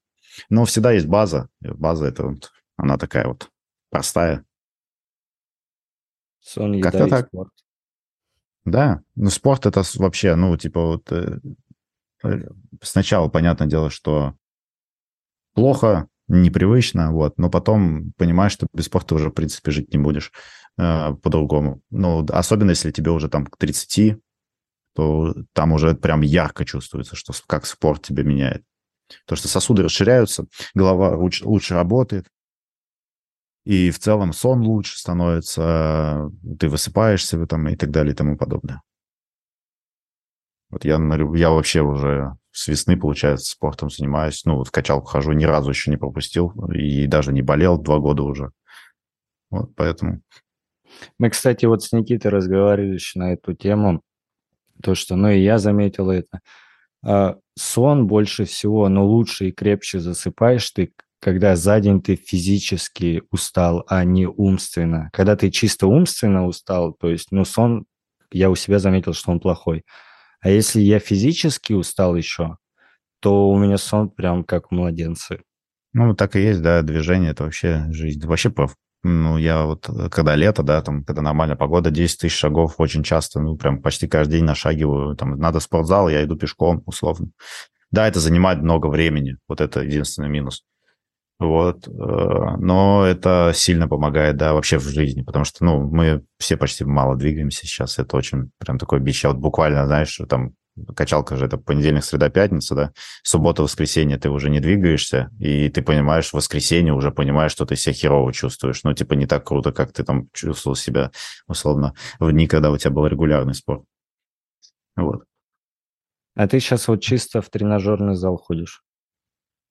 Но всегда есть база. База это вот, она такая вот простая. Сон, еда Как-то так. спорт. Да, ну спорт это вообще, ну, типа вот э, Э, сначала, понятное дело, что плохо, непривычно, вот, но потом понимаешь, что без спорта уже, в принципе, жить не будешь э, по-другому. Ну, особенно если тебе уже там к 30, то там уже прям ярко чувствуется, что как спорт тебя меняет. То, что сосуды расширяются, голова лучше, лучше работает, и в целом сон лучше становится, ты высыпаешься там, и так далее и тому подобное. Вот я, я вообще уже с весны, получается, спортом занимаюсь. Ну, вот в качалку хожу, ни разу еще не пропустил. И даже не болел два года уже. Вот поэтому... Мы, кстати, вот с Никитой разговаривали еще на эту тему. То, что, ну и я заметил это. А, сон больше всего, но лучше и крепче засыпаешь ты, когда за день ты физически устал, а не умственно. Когда ты чисто умственно устал, то есть, ну, сон, я у себя заметил, что он плохой. А если я физически устал еще, то у меня сон прям как у младенца. Ну, так и есть, да, движение – это вообще жизнь. Вообще, ну, я вот, э, когда лето, да, там, когда нормальная погода, 10 тысяч шагов очень часто, ну, прям почти каждый день нашагиваю. Там, надо спортзал, я иду пешком, условно. Да, это занимает много времени, вот это единственный минус. Вот. Э, но это сильно помогает, да, вообще в жизни, потому что, ну, мы все почти мало двигаемся сейчас. Это очень прям такой бич. Я вот буквально, знаешь, там качалка же это понедельник, среда, пятница, да, суббота, воскресенье ты уже не двигаешься, и ты понимаешь, в воскресенье уже понимаешь, что ты себя херово чувствуешь. Ну, типа, не так круто, как ты там чувствовал себя, условно, в дни, когда у тебя был регулярный спорт. Вот. А ты сейчас вот чисто в тренажерный зал ходишь?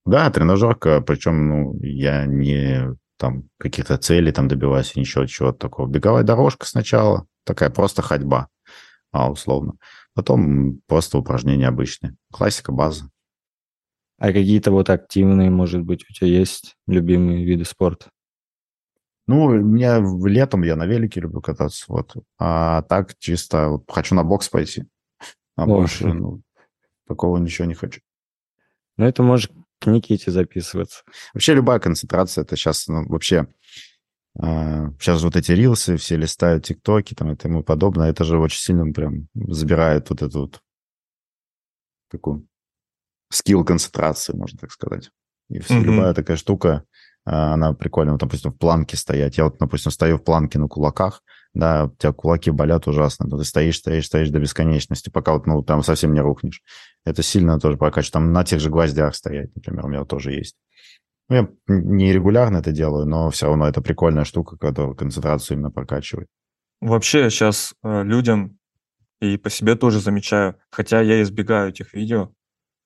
Да, тренажерка, причем, ну, я не там каких-то целей там добиваюсь, ничего, чего-то такого. Беговая дорожка сначала, такая просто ходьба, а, условно. Потом просто упражнения обычные. Классика, база. А какие-то вот активные, может быть, у тебя есть любимые виды спорта? Ну, у меня летом я на велике люблю кататься, вот. А так чисто вот, хочу на бокс пойти. А О. больше, ну, такого ничего не хочу. Ну, это может к Никите записываться. Вообще любая концентрация, это сейчас, ну, вообще... сейчас вот эти рилсы, все листают тиктоки там и тому подобное, это же очень сильно прям забирает вот эту вот такую скилл концентрации, можно так сказать. И Мгм. любая такая штука, а, она прикольная. Вот, допустим, в планке стоять. Я вот, допустим, стою в планке на кулаках, да, у тебя кулаки болят ужасно, но ты стоишь, стоишь, стоишь до бесконечности, пока вот, ну, там совсем не рухнешь. Это сильно тоже прокачивает. Там на тех же гвоздях стоять, например, у меня тоже есть. Ну, я не регулярно это делаю, но все равно это прикольная штука, которая концентрацию именно прокачивает. Вообще сейчас людям и по себе тоже замечаю, хотя я избегаю этих видео,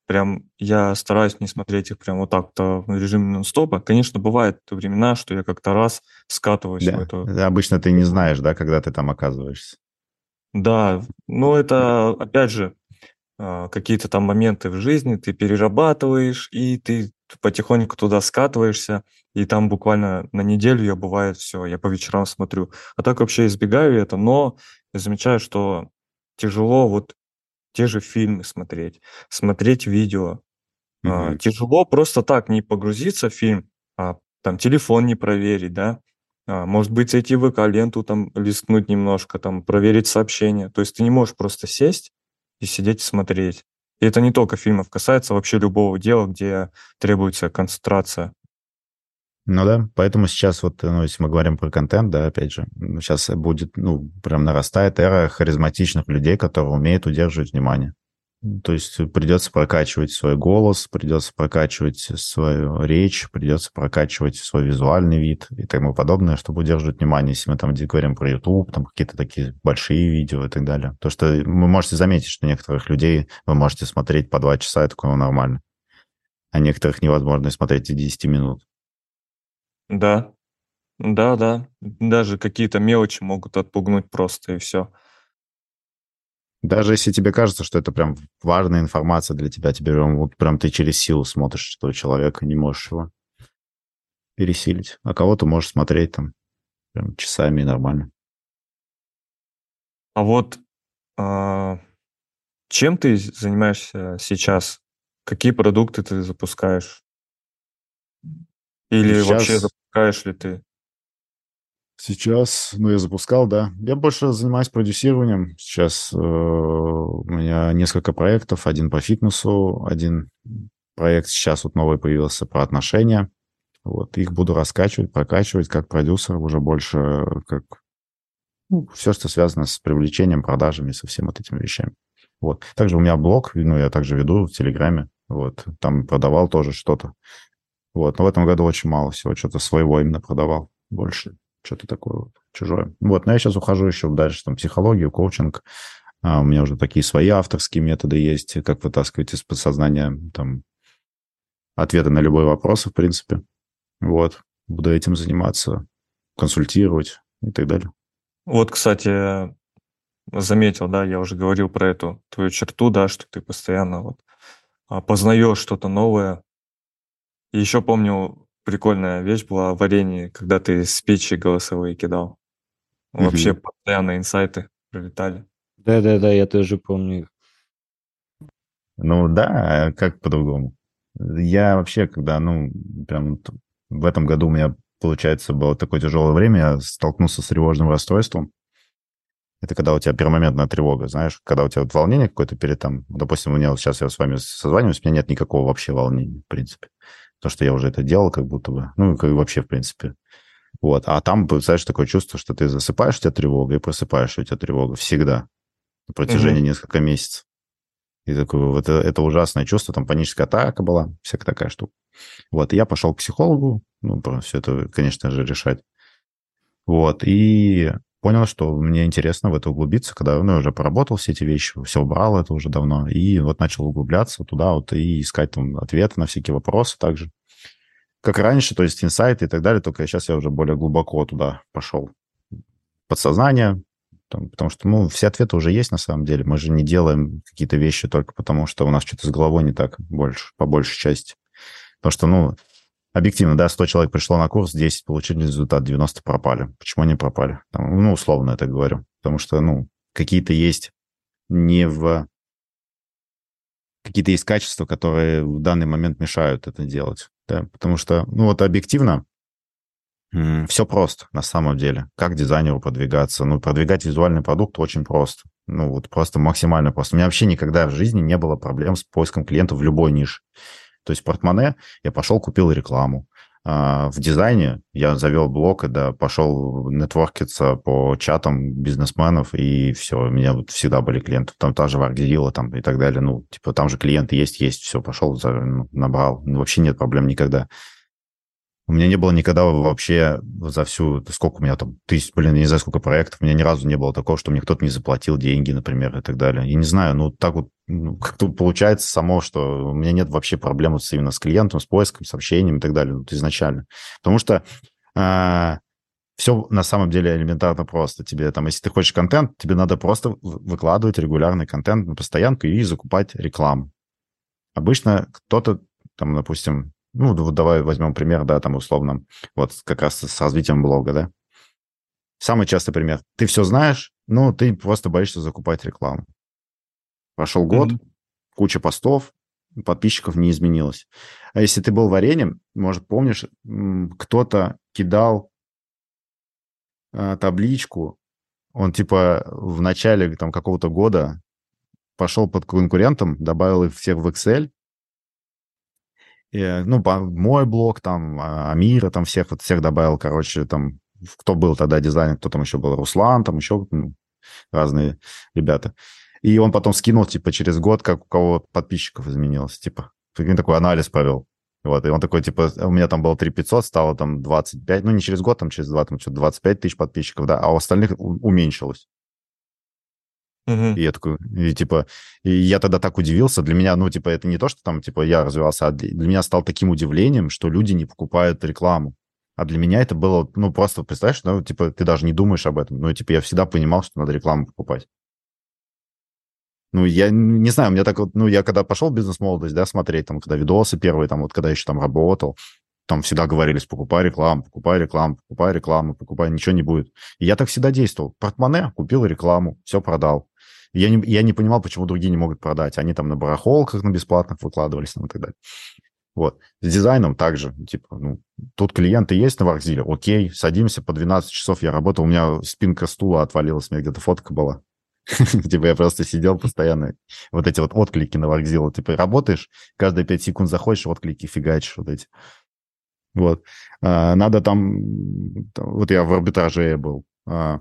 прям я стараюсь не смотреть их прям вот так-то в режиме нон-стопа. Конечно, бывают времена, что я как-то раз скатываюсь в Да. эту... Это Обычно ты не знаешь, да, когда ты там оказываешься. Да, ну это, опять же, какие-то там моменты в жизни ты перерабатываешь, и ты потихоньку туда скатываешься, и там буквально на неделю я бывает все, я по вечерам смотрю. А так вообще избегаю это, но я замечаю, что тяжело вот те же фильмы смотреть, смотреть видео. А, Мгм. Тяжело просто так не погрузиться в фильм, а там телефон не проверить, да, а, может быть, зайти в ВК-ленту, там, листнуть немножко, там, проверить сообщения. То есть ты не можешь просто сесть и сидеть и смотреть. И это не только фильмов касается, вообще любого дела, где требуется концентрация. Ну да, поэтому сейчас вот, ну, если мы говорим про контент, да, опять же, сейчас будет, ну, прям нарастает эра харизматичных людей, которые умеют удерживать внимание. То есть придется прокачивать свой голос, придется прокачивать свою речь, придется прокачивать свой визуальный вид и тому подобное, чтобы удерживать внимание, если мы там говорим про YouTube, там какие-то такие большие видео и так далее. То, что вы можете заметить, что некоторых людей вы можете смотреть по два часа, это такое нормально. А некоторых невозможно смотреть и 10 минут. Да, да, да. Даже какие-то мелочи могут отпугнуть просто, и все. Даже если тебе кажется, что это прям важная информация для тебя, тебе прям, вот прям ты через силу смотришь, что человека не можешь его пересилить. А кого-то можешь смотреть там прям часами и нормально. А вот а, чем ты занимаешься сейчас? Какие продукты ты запускаешь? Или вообще Сейчас- запускаешь ли ты? Сейчас, ну, я запускал, да. Я больше занимаюсь продюсированием. Сейчас э, у меня несколько проектов. Один по фитнесу, один проект сейчас вот новый появился про отношения. Вот, их буду раскачивать, прокачивать как продюсер, уже больше как ну, все, что связано с привлечением, продажами, со всем вот этими вещами. Вот. Также у меня блог, ну, я также веду в Телеграме. Вот. Там продавал тоже что-то. Вот. Но в этом году очень мало всего. Что-то своего именно продавал. Больше что-то такое вот чужое. Вот. Но я сейчас ухожу еще дальше. Там психологию, коучинг. А, у меня уже такие свои авторские методы есть, как вытаскивать из подсознания там ответы на любой вопрос, в принципе. Вот. Буду этим заниматься, консультировать и так далее. Вот, кстати, заметил, да, я уже говорил про эту твою черту, да, что ты постоянно вот а, познаешь что-то новое. И еще помню, прикольная вещь была в варенье, когда ты спичи голосовые кидал. Вообще Мгм. постоянно инсайты прилетали. Да-да-да, я тоже помню их. Ну да, как по-другому? Я вообще, когда, ну, прям в этом году у меня, получается, было такое тяжелое время, я столкнулся с тревожным расстройством. Это когда у тебя пермоментная тревога, знаешь, когда у тебя вот волнение какое-то перед там, допустим, у меня вот сейчас я с вами созваниваюсь, у меня нет никакого вообще волнения, в принципе. Потому что я уже это делал как будто бы, ну, как вообще, в принципе. Вот, а там, знаешь, такое чувство, что ты засыпаешь, у тебя тревога, и просыпаешься, у тебя тревога всегда на протяжении Мгм. нескольких месяцев. И такое, вот это, это ужасное чувство, там паническая атака была, всякая такая штука. Вот, и я пошел к психологу, ну, все это, конечно же, решать. Вот, и понял, что мне интересно в это углубиться, когда, ну, я уже поработал все эти вещи, все убрал это уже давно, и вот начал углубляться туда вот и искать там ответы на всякие вопросы также. Как раньше, то есть инсайты и так далее, только сейчас я уже более глубоко туда пошел. Подсознание, там, потому что, ну, все ответы уже есть на самом деле. Мы же не делаем какие-то вещи только потому, что у нас что-то с головой не так больше, по большей части. Потому что, ну, объективно, да, 100 человек пришло на курс, 10 получили результат, 90 пропали. Почему они пропали? Там, ну, условно это говорю. Потому что, ну, какие-то есть не в... Какие-то есть качества, которые в данный момент мешают это делать. Да? Потому что, ну, вот объективно, все просто на самом деле. Как дизайнеру продвигаться? Ну, продвигать визуальный продукт очень просто. Ну, вот просто максимально просто. У меня вообще никогда в жизни не было проблем с поиском клиентов в любой нише. То есть портмоне я пошел, купил рекламу. А, в дизайне я завел блог, да, пошел нетворкиться по чатам бизнесменов, и все, у меня вот всегда были клиенты. Там та же Варгзила там и так далее. Ну, типа, там же клиенты есть, есть, все, пошел, ну, набрал. Ну, вообще нет проблем никогда. У меня не было никогда вообще за всю... Сколько у меня там? Тысяч, блин, я не знаю, сколько проектов. У меня ни разу не было такого, что мне кто-то не заплатил деньги, например, и так далее. Я не знаю, ну, так вот ну, как тут получается само, что у меня нет вообще проблем с, именно с клиентом, с поиском, с общением и так далее, вот изначально. Потому что а, все на самом деле элементарно просто. Тебе там, если ты хочешь контент, тебе надо просто выкладывать регулярный контент на постоянку и закупать рекламу. Обычно кто-то, там, допустим, ну, вот давай возьмем пример, да, там условно, вот как раз с развитием блога, да. Самый частый пример. Ты все знаешь, но ты просто боишься закупать рекламу. Прошел год, mm-hmm. куча постов, подписчиков не изменилось. А если ты был вареньем, может, помнишь, кто-то кидал а, табличку, он типа в начале там какого-то года пошел под конкурентом, добавил их всех в Excel, и, ну, мой блог, там, а, Амира, там всех, вот всех добавил, короче, там, кто был тогда дизайнер, кто там еще был, Руслан, там еще ну, разные ребята. И он потом скинул, типа, через год, как у кого подписчиков изменилось, типа, такой анализ провел. Вот, и он такой, типа, у меня там было 3500, стало там 25, ну, не через год, там через два, там что-то 25 тысяч подписчиков, да, а у остальных уменьшилось. Uh-huh. И я такой, и типа, и я тогда так удивился. Для меня, ну, типа, это не то, что там, типа, я развивался, а для меня стало таким удивлением, что люди не покупают рекламу. А для меня это было, ну, просто, представляешь, ну, типа, ты даже не думаешь об этом. Ну, типа, я всегда понимал, что надо рекламу покупать. Ну, я не знаю, у меня так вот, ну, я когда пошел в бизнес-молодость, да, смотреть, там, когда видосы первые, там, вот когда еще там работал, там всегда говорились, покупай рекламу, покупай рекламу, покупай рекламу, покупай, ничего не будет. И я так всегда действовал. Портмоне, купил рекламу, все продал. Я не, я не понимал, почему другие не могут продать. Они там на барахолках на бесплатных выкладывались там, и так далее. Вот. С дизайном также, типа, ну, тут клиенты есть на Варкзиле, окей, садимся, по 12 часов я работал, у меня спинка стула отвалилась, у меня где-то фотка была. [LAUGHS] Типа я просто сидел постоянно, вот эти вот отклики на Варкзилу, типа работаешь, каждые 5 секунд заходишь, отклики фигачишь вот эти. Вот. А, надо там, вот я в арбитраже был, а,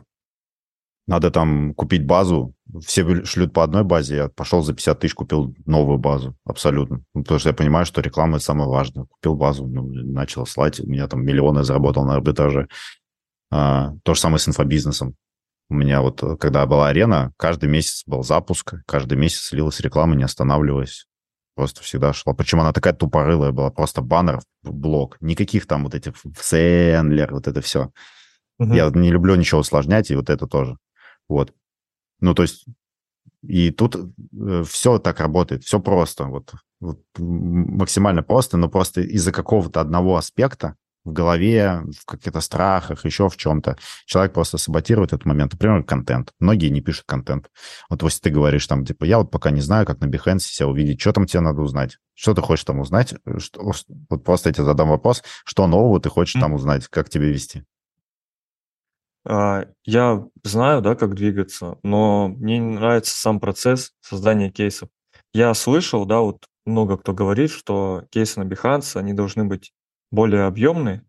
надо там купить базу, все шлют по одной базе, я пошел за 50 тысяч, купил новую базу, абсолютно. Ну, потому что я понимаю, что реклама – это самое важное. Купил базу, ну, начал слать, у меня там миллионы заработал на арбитраже. А, то же самое с инфобизнесом. У меня вот, когда была арена, каждый месяц был запуск, каждый месяц слилась реклама, не останавливаясь. Просто всегда шла. Причем она такая тупорылая была, просто баннер, блок. Никаких там вот этих Сендлер, вот это все. Угу. Я не люблю ничего усложнять, и вот это тоже. Вот. Ну, то есть, и тут э, все так работает, все просто, вот, вот максимально просто, но просто из-за какого-то одного аспекта в голове, в каких-то страхах, еще в чем-то. Человек просто саботирует этот момент. Например, контент. Многие не пишут контент. Вот если ты говоришь там, типа, я вот пока не знаю, как на Behance себя увидеть, что там тебе надо узнать? Что ты хочешь там узнать? Что, вот просто я тебе задам вопрос, что нового ты хочешь mm-hmm. там узнать, как тебе вести? А, я знаю, да, как двигаться, но мне не нравится сам процесс создания кейсов. Я слышал, да, вот много кто говорит, что кейсы на Behance, они должны быть более объемные,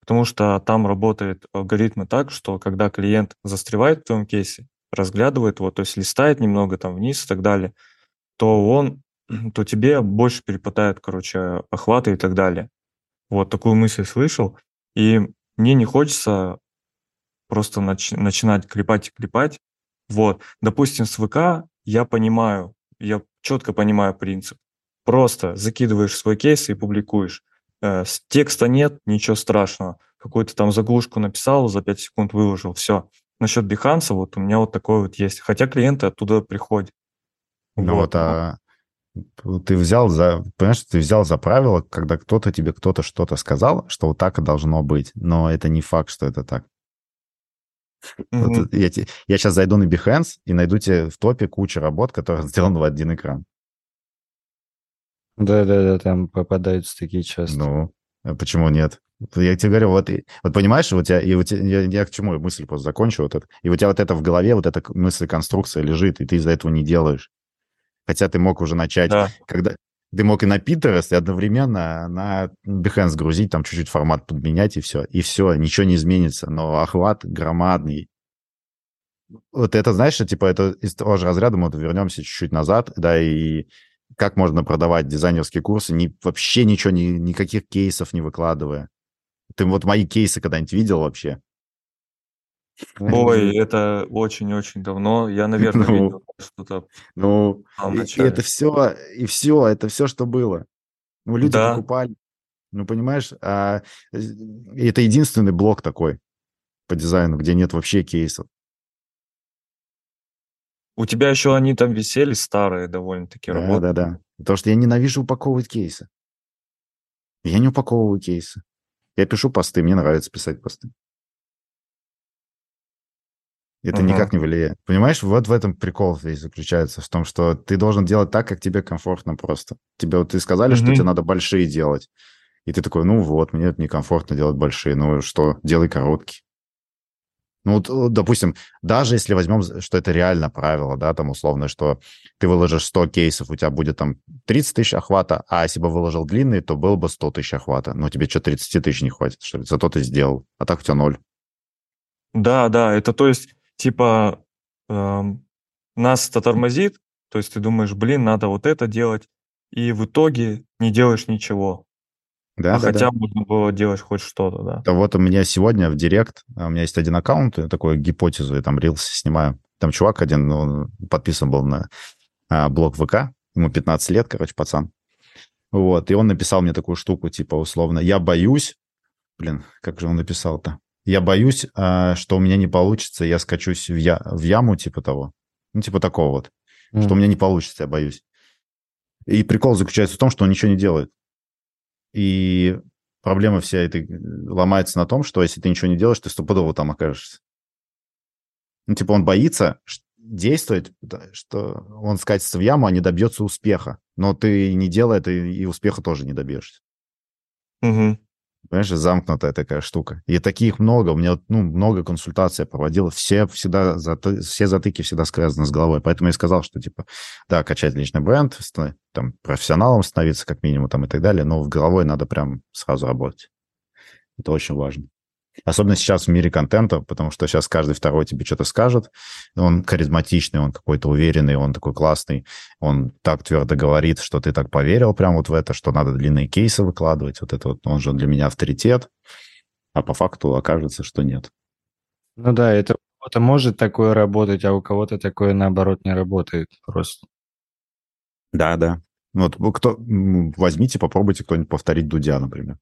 потому что там работают алгоритмы так, что когда клиент застревает в твоем кейсе, разглядывает его, то есть листает немного там вниз и так далее, то он, [CLEARS THROAT] то тебе больше перепадает, короче, охваты и так далее. Вот такую мысль слышал, и мне не хочется просто нач- начинать клепать и клепать. Вот, допустим, с ВК я понимаю, я четко понимаю принцип. Просто закидываешь свой кейс и публикуешь. Э, текста нет, ничего страшного. Какую-то там заглушку написал, за 5 секунд выложил, все. Насчет Behance вот у меня вот такое вот есть. Хотя клиенты оттуда приходят. Ну вот, вот а Ты взял за, понимаешь, ты взял за правило, когда кто-то тебе кто-то что-то сказал, что вот так и должно быть, но это не факт, что это так. Вот я, я сейчас зайду на Behance и найду тебе в топе кучу работ, которые [LAUGHS] сделаны в один экран. Да-да-да, там попадаются такие часто. Ну, а почему нет? Я тебе говорю, вот, и- вот понимаешь, вот я, и тебя, я, я к чему мысль просто закончу вот это. И у тебя вот это в голове, вот эта мысль конструкция лежит, и ты из-за этого не делаешь. Хотя ты мог уже начать, Да. когда ты мог и на Pinterest, и одновременно на Behance грузить, там чуть-чуть формат подменять, и все. И все, ничего не изменится. Но охват громадный. Вот это, знаешь, типа, это из того же разряда, мы вот вернемся чуть-чуть назад, да, и как можно продавать дизайнерские курсы, ни, вообще ничего, ни, никаких кейсов не выкладывая. Ты вот мои кейсы когда-нибудь видел вообще? Ой, [LAUGHS] это очень-очень давно. Я, наверное, Ну. видел что-то Ну, и, это все, и все, это все, что было. Ну, люди Да. покупали. Ну, понимаешь, а, э, это единственный блок такой по дизайну, где нет вообще кейсов. У тебя еще они там висели старые довольно-таки Да, работы. да, да. Потому что я ненавижу упаковывать кейсы. Я не упаковываю кейсы. Я пишу посты, мне нравится писать посты. Это Ага. никак не влияет. Понимаешь, вот в этом прикол весь заключается, в том, что ты должен делать так, как тебе комфортно просто. Тебе вот и сказали, что Мгм. тебе надо большие делать. И ты такой, ну вот, мне это некомфортно делать большие. Ну что, делай короткие. Ну, вот, вот, допустим, даже если возьмем, что это реально правило, да, там условно, что ты выложишь 100 кейсов, у тебя будет там 30 тысяч охвата, а если бы выложил длинный, то было бы 100 тысяч охвата. Но тебе что, 30 тысяч не хватит, что ли? Зато ты сделал. А так у тебя ноль. Да, да, это то есть, типа, эм, нас это тормозит, то есть ты думаешь, блин, надо вот это делать, и в итоге не делаешь ничего. Да, а да, хотя да. можно было делать хоть что-то, да. Да вот у меня сегодня в Директ, а у меня есть один аккаунт, я такую гипотезу, я там рилс снимаю. Там чувак один, ну, он подписан был на а, блог ВК, ему 15 лет, короче, пацан. Вот, и он написал мне такую штуку, типа, условно, я боюсь, блин, как же он написал-то? Я боюсь, а, что у меня не получится, я скачусь в, я, в яму, типа того. Ну, типа такого вот. Что у меня не получится, я боюсь. И прикол заключается в том, что он ничего не делает. И проблема вся этой э, ломается на том, что если ты ничего не делаешь, ты стопудово там окажешься. Ну, типа он боится действовать, что он скатится в яму, а не добьется успеха. Но ты не делай это, и успеха тоже не добьешься. Мгм. Понимаешь, замкнутая такая штука. И таких много. У меня ну, много консультаций я проводил. Все всегда, все затыки всегда связаны с головой. Поэтому я сказал, что, типа, да, качать личный бренд, там, профессионалом становиться как минимум там и так далее, но в головой надо прям сразу работать. Это очень важно. Особенно сейчас в мире контента, потому что сейчас каждый второй тебе что-то скажет. Он харизматичный, он какой-то уверенный, он такой классный. Он так твердо говорит, что ты так поверил прям вот в это, что надо длинные кейсы выкладывать. Вот это вот, он же для меня авторитет. А по факту окажется, что нет. Ну да, это у кого-то может такое работать, а у кого-то такое, наоборот, не работает просто. Да, да. Вот кто, возьмите, попробуйте кто-нибудь повторить Дудя, например.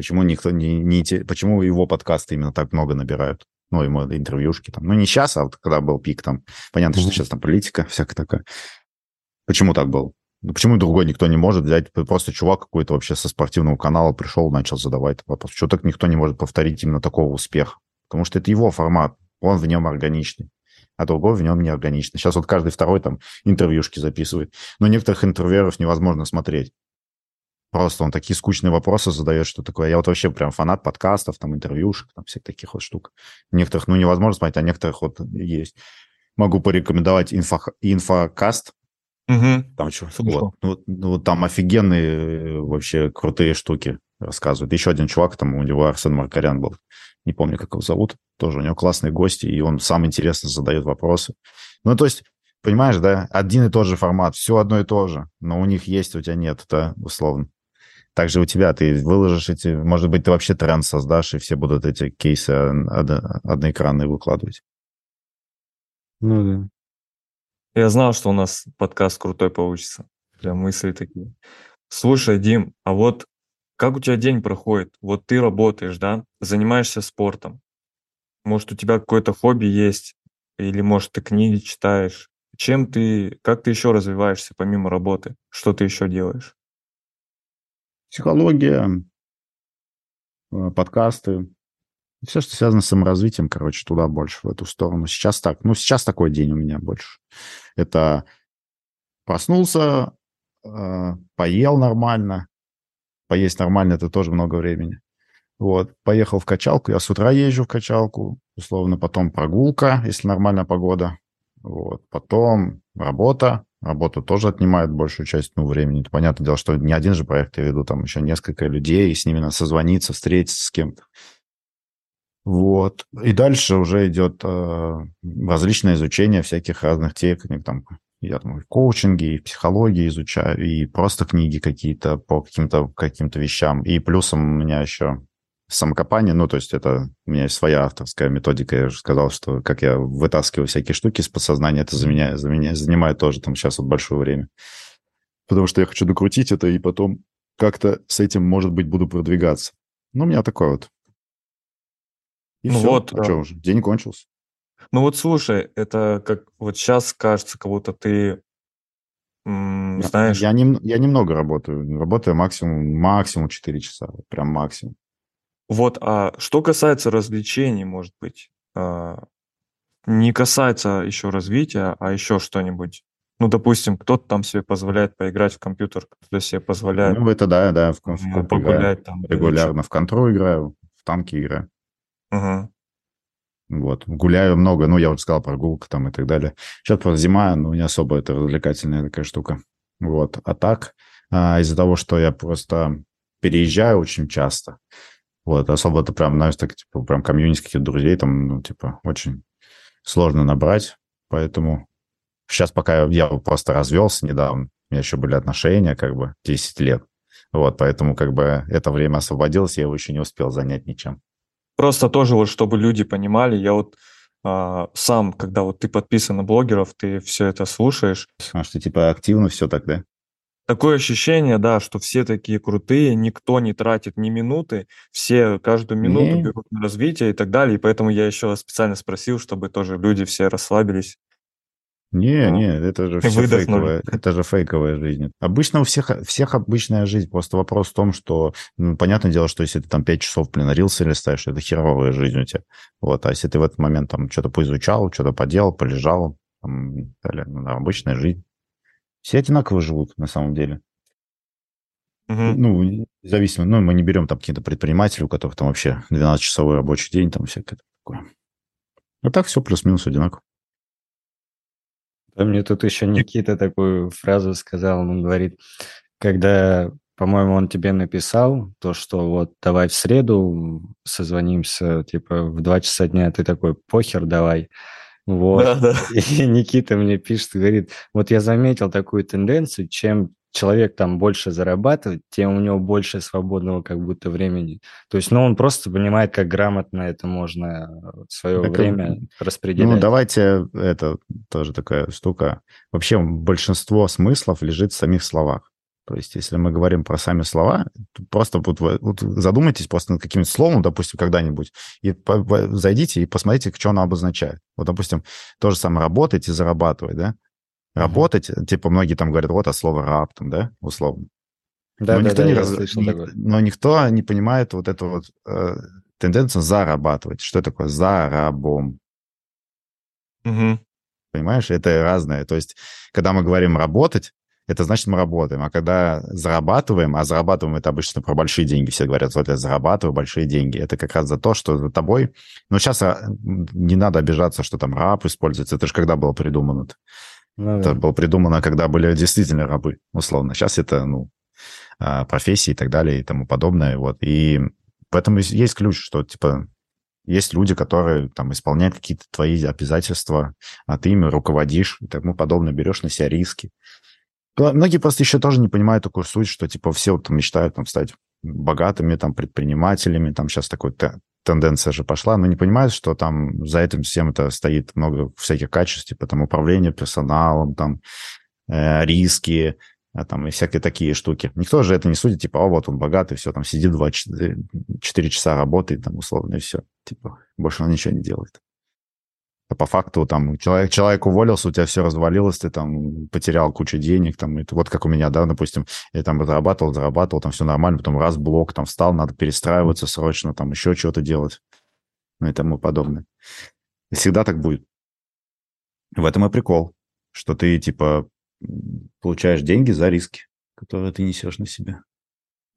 Почему никто не, не почему его подкасты именно так много набирают? Ну, ему интервьюшки там. Ну, не сейчас, а вот когда был пик там. Понятно, что Мгм. сейчас там политика всякая такая. Почему так было? Ну, почему другой никто не может взять? Просто чувак какой-то вообще со спортивного канала пришел, начал задавать вопрос. Что так никто не может повторить именно такого успеха? Потому что это его формат, он в нем органичный, а другой в нем не органичный. Сейчас вот каждый второй там интервьюшки записывает. Но некоторых интервьюеров невозможно смотреть. Просто он такие скучные вопросы задает, что такое. Я вот вообще прям фанат подкастов, там, интервьюшек, там, всех таких вот штук. Некоторых, ну, невозможно смотреть, а некоторых вот есть. Могу порекомендовать инфо, инфокаст. Мгм. Там что? Вот, ну, вот, ну, вот там офигенные э, вообще крутые штуки рассказывают. Еще один чувак, там у него Арсен Маркарян был. Не помню, как его зовут. Тоже у него классные гости, и он сам интересно задает вопросы. Ну, то есть, понимаешь, да, один и тот же формат, все одно и то же, но у них есть, у тебя нет, это условно. Также у тебя ты выложишь эти, может быть, ты вообще тренд создашь, и все будут эти кейсы одно- одноэкранные выкладывать. Ну да. Я знал, что у нас подкаст крутой получится. Прям мысли такие. Слушай, Дим, а вот как у тебя день проходит? Вот ты работаешь, да? Занимаешься спортом. Может, у тебя какое-то хобби есть? Или, может, ты книги читаешь? чем ты, как ты еще развиваешься помимо работы? Что ты еще делаешь? Психология, э, подкасты, все, что связано с саморазвитием, короче, туда больше, в эту сторону. Сейчас так. Ну, сейчас такой день у меня больше. Это проснулся, э, поел нормально. Поесть нормально – это тоже много времени. Вот, поехал в качалку. Я с утра езжу в качалку, условно, потом прогулка, если нормальная погода. Вот, потом работа. Работа тоже отнимает большую часть ну, времени. Понятное дело, что не один же проект я веду, там еще несколько людей, и с ними надо созвониться, встретиться с кем-то. Вот. И дальше уже идет э, различное изучение всяких разных техник. Там, я там и в коучинге, и психологии изучаю, и просто книги какие-то по каким-то каким вещам. И плюсом у меня еще самокопание, ну, то есть это у меня есть своя авторская методика. Я уже сказал, что как я вытаскиваю всякие штуки из подсознания, это за меня, за меня занимает тоже там сейчас вот большое время. Потому что я хочу докрутить это, и потом как-то с этим, может быть, буду продвигаться. Ну, у меня такой вот и ну все. вот, а что уже, день кончился. Ну вот слушай, это как вот сейчас кажется, как будто ты знаешь... Я, не, я немного работаю. Работаю максимум, максимум 4 часа. Прям максимум. Вот, а что касается развлечений, может быть, а, не касается еще развития, а еще что-нибудь. Ну, допустим, кто-то там себе позволяет поиграть в компьютер, кто-то себе позволяет Ну, это да, да, в, в погулять там. Регулярно в контроль играю, в танки играю. Ага. Вот. Гуляю много, ну, я вот сказал, прогулка там и так далее. Сейчас просто зима, ну, не особо это развлекательная такая штука. Вот. А так, а, из-за того, что я просто переезжаю очень часто, вот, особо это прям, знаешь, так, типа, прям комьюнити каких-то друзей там, ну, типа, очень сложно набрать, поэтому сейчас пока я, я просто развелся недавно, у меня еще были отношения, как бы, 10 лет, вот, поэтому, как бы, это время освободилось, я его еще не успел занять ничем. Просто тоже вот, чтобы люди понимали, я вот а, сам, когда вот ты подписан на блогеров, ты все это слушаешь. А что типа активно все так, да? Такое ощущение, да, что все такие крутые, никто не тратит ни минуты, все каждую минуту не. берут на развитие и так далее. И поэтому я еще специально спросил, чтобы тоже люди все расслабились. Не, ну, не, это же [LAUGHS] все фейковая, это же фейковая жизнь. Обычно у всех, всех обычная жизнь. Просто вопрос в том, что, ну, понятное дело, что если ты там 5 часов, блин, рилсы листаешь, это херовая жизнь у тебя. Вот, а если ты в этот момент там что-то поизучал, что-то поделал, полежал, там, далее, ну, да, обычная жизнь. Все одинаково живут, на самом деле. Угу. Ну, зависимо, ну, мы не берем там какие-то предприниматели, у которых там вообще 12-часовой рабочий день, там всякое такое. А так все плюс-минус одинаково. Да, мне тут еще Никита такую фразу сказал, он говорит, когда, по-моему, он тебе написал то, что вот давай в среду созвонимся, типа в два часа дня, ты такой, похер, давай. Вот. Да, да. [LAUGHS] И Никита мне пишет, говорит, вот я заметил такую тенденцию, чем человек там больше зарабатывает, тем у него больше свободного как будто времени. То есть, ну, он просто понимает, как грамотно это можно э, свое так, время ну, распределять. Ну, давайте, это тоже такая штука. Вообще большинство смыслов лежит в самих словах. То есть, если мы говорим про сами слова, просто вот, вот задумайтесь просто над каким-то словом, допустим, когда-нибудь, и зайдите и посмотрите, что оно обозначает. Вот, допустим, то же самое работать и зарабатывать, да? работать. Типа многие там говорят, вот, а слово раб там, да, условно. Да, но, да, никто да, не раз... но никто не понимает вот эту вот э, тенденцию зарабатывать. Что такое зарабом? Угу. Понимаешь, это разное. То есть, когда мы говорим работать, это значит, мы работаем. А когда зарабатываем, а зарабатываем это обычно про большие деньги, все говорят, вот я зарабатываю большие деньги. Это как раз за то, что за тобой... Но сейчас а, не надо обижаться, что там раб используется. Это же когда было придумано -то? Ну, это было придумано, когда были действительно рабы, условно. Сейчас это, ну, а, профессии и так далее и тому подобное. Вот. И в этом есть ключ, что, типа, есть люди, которые там исполняют какие-то твои обязательства, а ты ими руководишь и тому подобное, берешь на себя риски. Многие просто еще тоже не понимают такую суть, что, типа, все вот мечтают там стать богатыми там предпринимателями, там сейчас такой тенденция же пошла, но не понимают, что там за этим всем это стоит много всяких качеств, типа там управление персоналом, там э, риски, а, там и всякие такие штуки. Никто же это не судит, типа, о, вот он богатый, все, там сидит 24 4 часа работает, там, условно, и все. Типа, больше он ничего не делает. А по факту там человек, человек уволился, у тебя все развалилось, ты там потерял кучу денег, там, это вот как у меня, да, допустим, я там зарабатывал, зарабатывал, там все нормально, потом раз блок там встал, надо перестраиваться срочно, там еще что-то делать, ну и тому подобное. И всегда так будет. В этом и прикол, что ты, типа, получаешь деньги за риски, которые ты несешь на себя.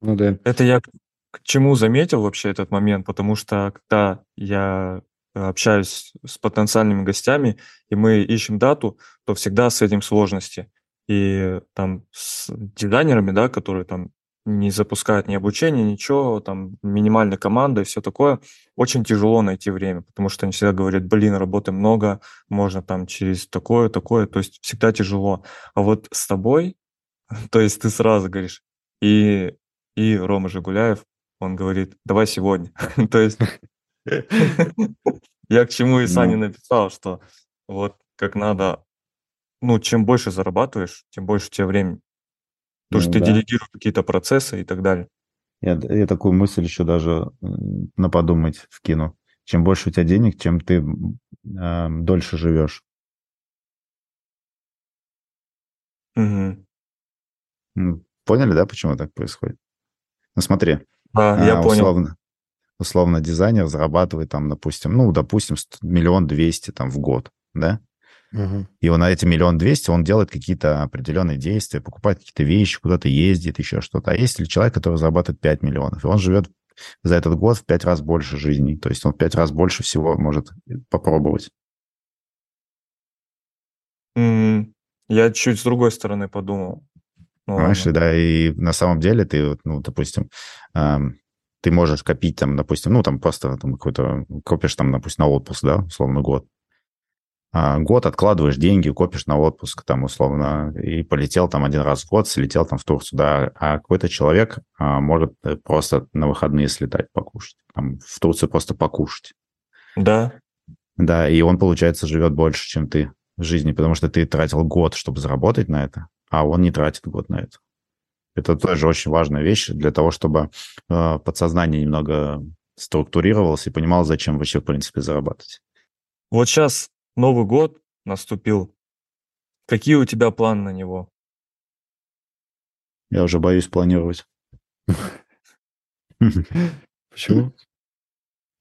Ну да. Это я к чему заметил вообще этот момент, потому что когда я общаюсь с потенциальными гостями, и мы ищем дату, то всегда с этим сложности. И там с дизайнерами, да, которые там не запускают ни обучение, ничего, там минимальная команда и все такое, очень тяжело найти время, потому что они всегда говорят, блин, работы много, можно там через такое, такое, то есть всегда тяжело. А вот с тобой, [LAUGHS] то есть ты сразу говоришь, и, и Рома Жигуляев, он говорит, давай сегодня. [LAUGHS] то есть [LAUGHS] я к чему и Сане Ну. написал, что вот как надо, ну, чем больше зарабатываешь, тем больше у тебя времени. Потому что Ну ты делегируешь какие-то процессы и так далее. Я, я такую мысль еще даже на подумать вкину. Чем больше у тебя денег, чем ты а, дольше живешь. М, Поняли, да, почему так происходит? Ну смотри, Да, я а, понял. Условно, дизайнер зарабатывает там, допустим, ну, допустим, ст- миллион двести там в год, да? И он на эти миллион двести, он делает какие-то определенные действия, покупает какие-то вещи, куда-то ездит, еще что-то. А есть ли человек, который зарабатывает 5 миллионов, и он живет за этот год в 5 раз больше жизни, то есть он в 5 раз больше всего может попробовать. М, Я чуть с другой стороны подумал. Ну Понимаешь, ладно. да, и на самом деле ты, ну, допустим, ам, ты можешь копить там, допустим, ну, там просто там какой-то, копишь там, допустим, на отпуск, да, условно, год. А, год откладываешь деньги, копишь на отпуск, там, условно, и полетел там один раз в год, слетел там в Турцию, да, а какой-то человек а, может э, просто на выходные слетать покушать, там, в Турцию просто покушать. Да, Да, и он, получается, живет больше, чем ты в жизни, потому что ты тратил год, чтобы заработать на это, а он не тратит год на это. Это тоже очень важная вещь для того, чтобы э, подсознание немного структурировалось и понимал, зачем вообще, в принципе, зарабатывать. вот сейчас Новый год наступил. Какие у тебя планы на него? Я уже боюсь планировать. Почему?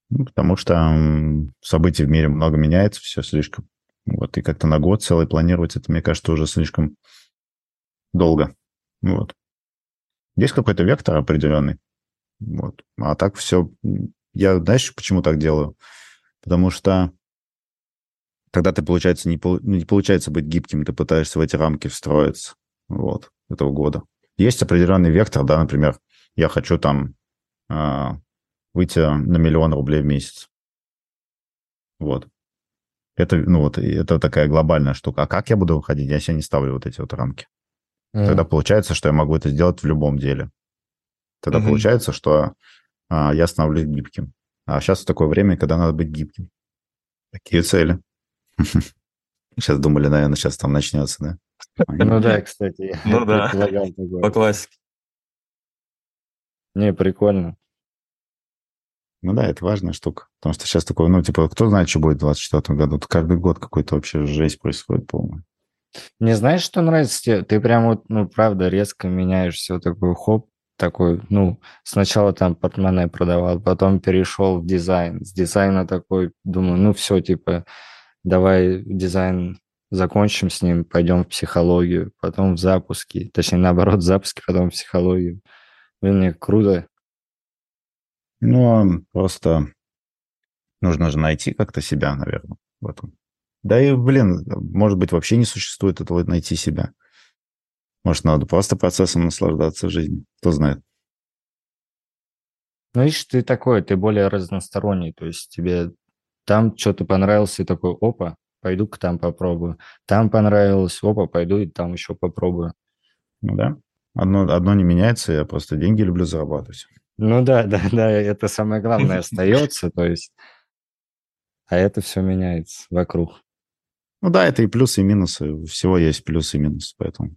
Ну, Потому что событий в мире много меняется, все слишком. Вот, и как-то на год целый планировать, это, мне кажется, уже слишком долго. Вот. Есть какой-то вектор определенный. Вот. А так все... Я, знаешь, почему так делаю? Потому что тогда ты, получается, не, полу- ну, не получается быть гибким, ты пытаешься в эти рамки встроиться. Вот, этого года. Есть определенный вектор, да, например, я хочу там а, выйти на миллион рублей в месяц. Вот. Это, ну вот, это такая глобальная штука. А как я буду выходить? Я себе не ставлю вот эти вот рамки. Тогда получается, что я могу это сделать в любом деле. Тогда Мгм. получается, что а, я становлюсь гибким. А сейчас такое время, когда надо быть гибким. Такие цели. [LAUGHS] Сейчас думали, наверное, сейчас там начнется, да? [LAUGHS] Ну да, кстати, [LAUGHS] Ну да. По классике. Не, прикольно. Ну да, это важная штука. Потому что сейчас такое, ну, типа, кто знает, что будет в 2024 году? Каждый год какой-то вообще жесть происходит полная. Мне знаешь, что нравится тебе? Ты прям вот, ну, правда, резко меняешь все такой хоп, такой, ну, сначала там портмоне продавал, потом перешел в дизайн. С дизайна такой, думаю, ну, все, типа, давай дизайн закончим с ним, пойдем в психологию, потом в запуски, точнее, наоборот, в запуски, потом в психологию. Блин, мне круто. Ну, а просто нужно же найти как-то себя, наверное, в этом. Да и, блин, может быть, вообще не существует этого найти себя. Может, надо просто процессом наслаждаться жизнью. Кто знает. Ну, видишь, ты такой, ты более разносторонний, то есть тебе там что-то понравилось, и такой, опа, пойду-ка там попробую. Там понравилось, опа, пойду и там еще попробую. Ну да. Одно, одно не меняется, я просто деньги люблю зарабатывать. Ну да, да, да, это самое главное [LAUGHS] остается, то есть, а это все меняется вокруг. Ну да, это и плюсы, и минусы. Всего есть плюсы и минусы, поэтому...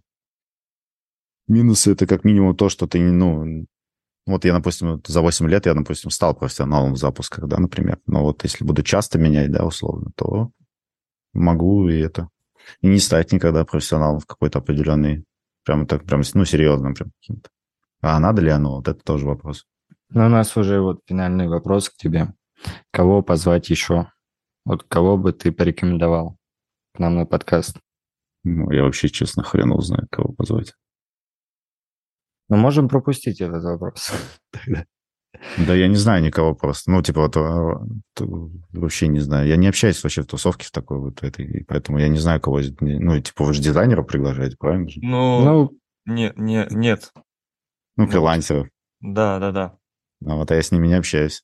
Минусы — это как минимум то, что ты, ну... Вот я, допустим, за 8 лет я, допустим, стал профессионалом в запусках, да, например. Но вот если буду часто менять, да, условно, то могу и это. И не стать никогда профессионалом в какой-то определенный, прям так, прям, ну, серьезным прям каким-то. А надо ли оно? Вот это тоже вопрос. Ну, у нас уже вот финальный вопрос к тебе. Кого позвать еще? Вот кого бы ты порекомендовал к нам на подкаст? Ну, я вообще, честно, хрен узнаю, кого позвать. Ну, можем пропустить этот вопрос. [LAUGHS] Да я не знаю никого просто. Ну, типа, вот, а, вообще не знаю. Я не общаюсь вообще в тусовке в такой вот этой, поэтому я не знаю, кого... Ну, типа, вы же дизайнера приглашаете, правильно же? Ну, ну не, не, нет. Ну, фрилансеров. Да, да, да. А вот а я с ними не общаюсь.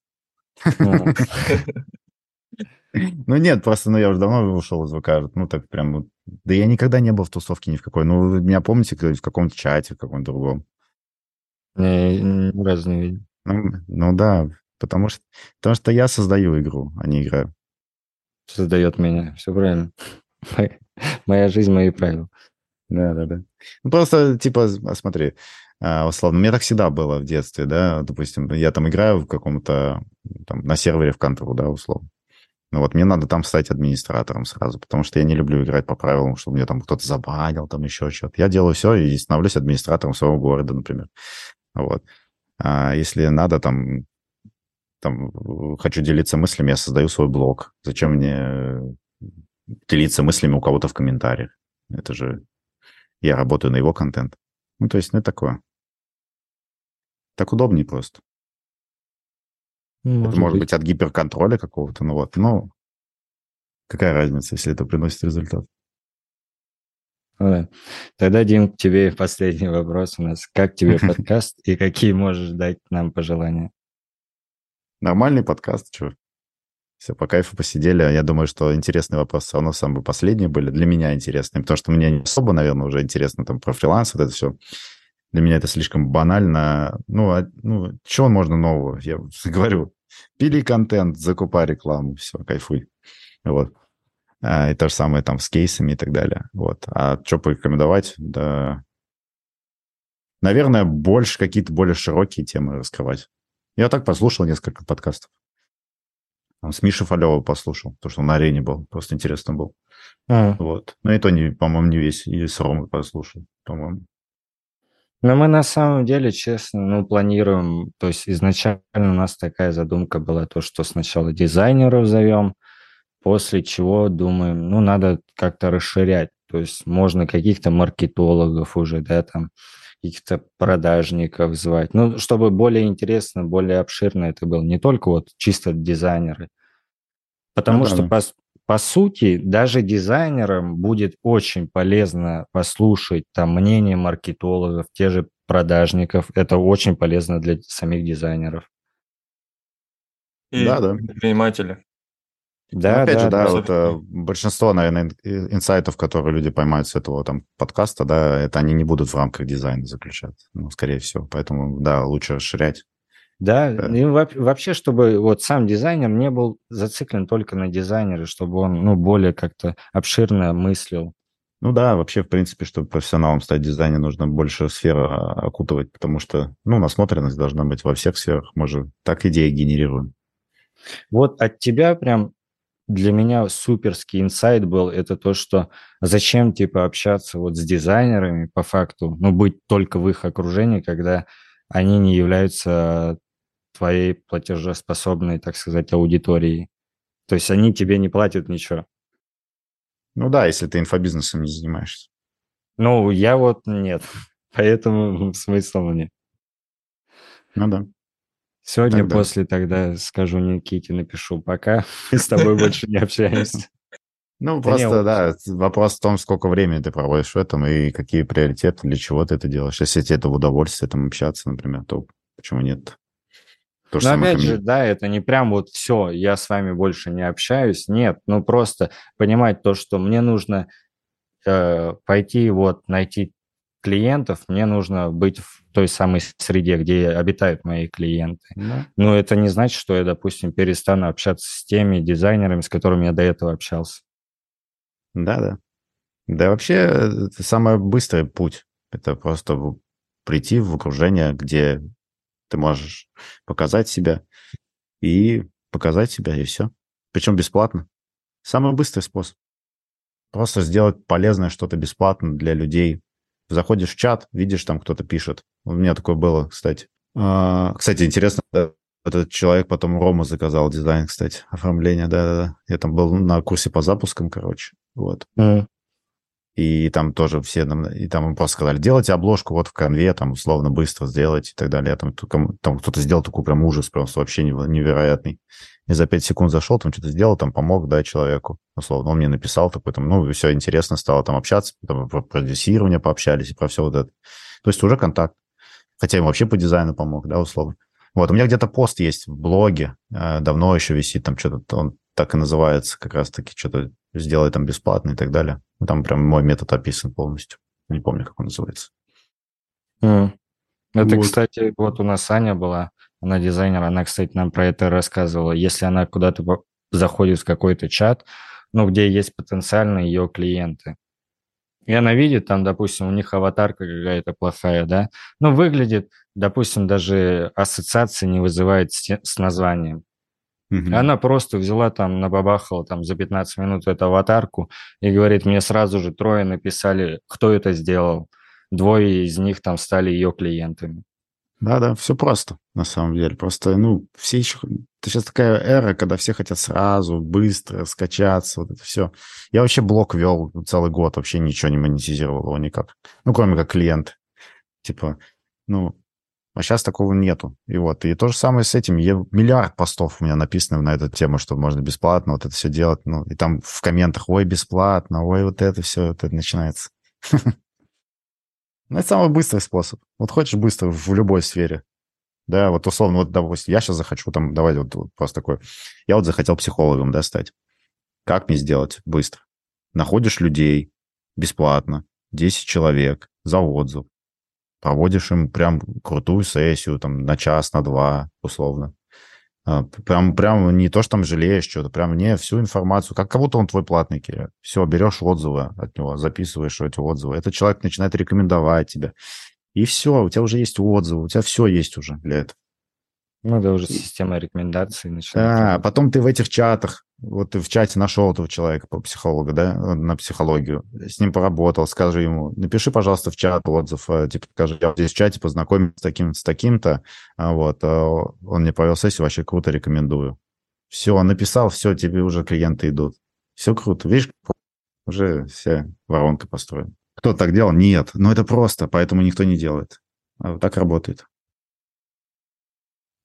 [LAUGHS] [LAUGHS] [LAUGHS] Ну. нет, просто, ну я уже давно ушел из ВК, ну так прям, да я никогда не был в тусовке ни в какой. Ну, вы меня помните в каком-то чате, в каком-то другом? Ни разу не видел. Ну, ну да, потому что, потому что я создаю игру, а не играю. Создает меня, все правильно. Моя жизнь, мои правила. Да, да, да. Ну, просто, типа, а смотри, а, условно, у меня так всегда было в детстве, да, допустим, я там играю в каком-то, там, на сервере в контру, да, условно. Ну вот мне надо там стать администратором сразу, потому что я не люблю играть по правилам, чтобы мне там кто-то забанил, там еще что-то. Я делаю все и становлюсь администратором своего города, например. Вот. А если надо, там, там, хочу делиться мыслями, я создаю свой блог. Зачем мне делиться мыслями у кого-то в комментариях? Это же я работаю на его контент. Ну, то есть, ну, такое. Так удобнее просто. Может это может быть. быть от гиперконтроля какого-то, ну вот. Ну, какая разница, если это приносит результат? Да. Тогда, Дим, к тебе последний вопрос у нас. Как тебе [LAUGHS] подкаст и какие можешь дать нам пожелания? Нормальный подкаст, что? Все, по кайфу посидели. Я думаю, что интересные вопросы все равно самые последние были. Для меня интересные, потому что мне не особо, наверное, уже интересно там про фриланс, вот это все. Для меня это слишком банально. Ну, а, ну чего можно нового? Я [LAUGHS] говорю, пили контент, закупай рекламу, все, кайфуй. Вот. А, и то же самое там с кейсами и так далее. Вот. А что порекомендовать? Да, наверное, больше какие-то более широкие темы раскрывать. Я так послушал несколько подкастов. С Мишей Фалева послушал, потому что он на арене был. Просто интересно был. А. Вот. Но это, не, по-моему, не весь. И с Ромой послушал, по-моему. Но мы на самом деле, честно, ну, планируем, то есть изначально у нас такая задумка была, то, что сначала дизайнеров зовем, после чего думаем, ну, надо как-то расширять, то есть можно каких-то маркетологов уже, да, там, каких-то продажников звать, ну, чтобы более интересно, более обширно это было, не только вот чисто дизайнеры. Потому ну, что, да. по, по сути, даже дизайнерам будет очень полезно послушать там мнение маркетологов, те же продажников. Это очень полезно для самих дизайнеров. И да, да. предприниматели. Да, Опять да, же, да, вот э, большинство, наверное, инсайтов, которые люди поймают с этого там подкаста, да, это они не будут в рамках дизайна заключаться, ну, скорее всего. Поэтому, да, лучше расширять. Да, да. и вообще, чтобы вот сам дизайнер не был зациклен только на дизайнере, чтобы он, ну, более как-то обширно мыслил. Ну да, вообще, в принципе, чтобы профессионалом стать дизайнером, нужно больше сфер а, окутывать, потому что, ну, насмотренность должна быть во всех сферах. Мы же так идеи генерируем. Вот от тебя прям для меня суперский инсайт был, это то, что зачем, типа, общаться вот с дизайнерами по факту, ну, быть только в их окружении, когда они не являются твоей платежеспособной, так сказать, аудиторией. То есть они тебе не платят ничего. Ну да, если ты инфобизнесом не занимаешься. Ну, я вот нет. [LAUGHS] Поэтому смысла мне. Ну да. Сегодня тогда. после тогда скажу Никите, напишу пока, [LAUGHS] с тобой больше не общаемся. Ну, просто, да, вопрос в том, сколько времени ты проводишь в этом и какие приоритеты, для чего ты это делаешь. Если тебе это в удовольствие там общаться, например, то почему нет? То, Но опять же, да, это не прям вот все, я с вами больше не общаюсь. Нет, ну просто понимать то, что мне нужно э, пойти вот найти клиентов, мне нужно быть в той самой среде, где обитают мои клиенты. Да. Но это не значит, что я, допустим, перестану общаться с теми дизайнерами, с которыми я до этого общался. Да, да. Вообще, это самый быстрый путь. Это просто прийти в окружение, где ты можешь показать себя и показать себя, и все. Причем бесплатно. Самый быстрый способ. Просто сделать полезное что-то бесплатно для людей. Заходишь в чат, видишь, там кто-то пишет. У меня такое было, кстати. А, кстати, интересно, этот человек потом Рома заказал дизайн, кстати, оформление, да-да-да. Я там был на курсе по запускам, короче, вот. Mm. И там тоже все, и там им просто сказали, делайте обложку вот в конве, там условно быстро сделайте и так далее. Там, там кто-то сделал такой прям ужас просто вообще невероятный. И за 5 секунд зашел, там что-то сделал, там помог, да, человеку, условно. Он мне написал такой, там, ну, все интересно стало там общаться, там, про продюсирование пообщались и про все вот это. То есть уже контакт. Хотя им вообще по дизайну помог, да, условно. Вот, у меня где-то пост есть в блоге, э, давно еще висит, там что-то, он так и называется, как раз-таки что-то сделай там бесплатно и так далее. Там прям мой метод описан полностью. Не помню, как он называется. Mm. Это, вот. кстати, вот у нас Аня была, она дизайнер, она, кстати, нам про это рассказывала. Если она куда-то заходит в какой-то чат, ну, где есть потенциальные ее клиенты, и она видит, там, допустим, у них аватарка какая-то плохая, да, ну, выглядит, допустим, даже ассоциации не вызывает с, с названием. Mm-hmm. Она просто взяла там, набабахала там за 15 минут эту аватарку и говорит, мне сразу же трое написали, кто это сделал. Двое из них там стали ее клиентами. Да-да, все просто, на самом деле. Просто, ну, все еще... Это сейчас такая эра, когда все хотят сразу, быстро скачаться, вот это все. Я вообще блог вел целый год, вообще ничего не монетизировал его никак. Ну, кроме как клиент. Типа, ну, а сейчас такого нету. И вот, и то же самое с этим. Я, миллиард постов у меня написано на эту тему, что можно бесплатно вот это все делать. Ну, и там в комментах, ой, бесплатно, ой, вот это все, это начинается. [LAUGHS] Ну, это самый быстрый способ. Вот хочешь быстро в любой сфере. Да, вот условно, вот, допустим, я сейчас захочу там, давай вот, вот просто такое. Я вот захотел психологом, да, стать. Как мне сделать быстро? Находишь людей бесплатно, 10 человек за отзыв, проводишь им прям крутую сессию, там, на час, на два, условно. А, прям, прям не то, что там жалеешь что-то, прям не всю информацию, как кого-то он твой платный киря. Все, берешь отзывы от него, записываешь эти отзывы. Этот человек начинает рекомендовать тебя. И все, у тебя уже есть отзывы, у тебя все есть уже для этого. Ну, да, уже система рекомендаций начинает. Да, потом ты в этих чатах, вот ты в чате нашел этого человека по психологу, да, на психологию, с ним поработал, скажи ему, напиши, пожалуйста, в чат отзыв, э, типа, скажи, я здесь в чате познакомился с таким, с таким-то, а вот, а он мне провел сессию, вообще круто, рекомендую. Все, написал, все, тебе уже клиенты идут. Все круто, видишь, уже вся воронка построена. Кто так делал? Нет, но это просто, поэтому никто не делает. А так работает.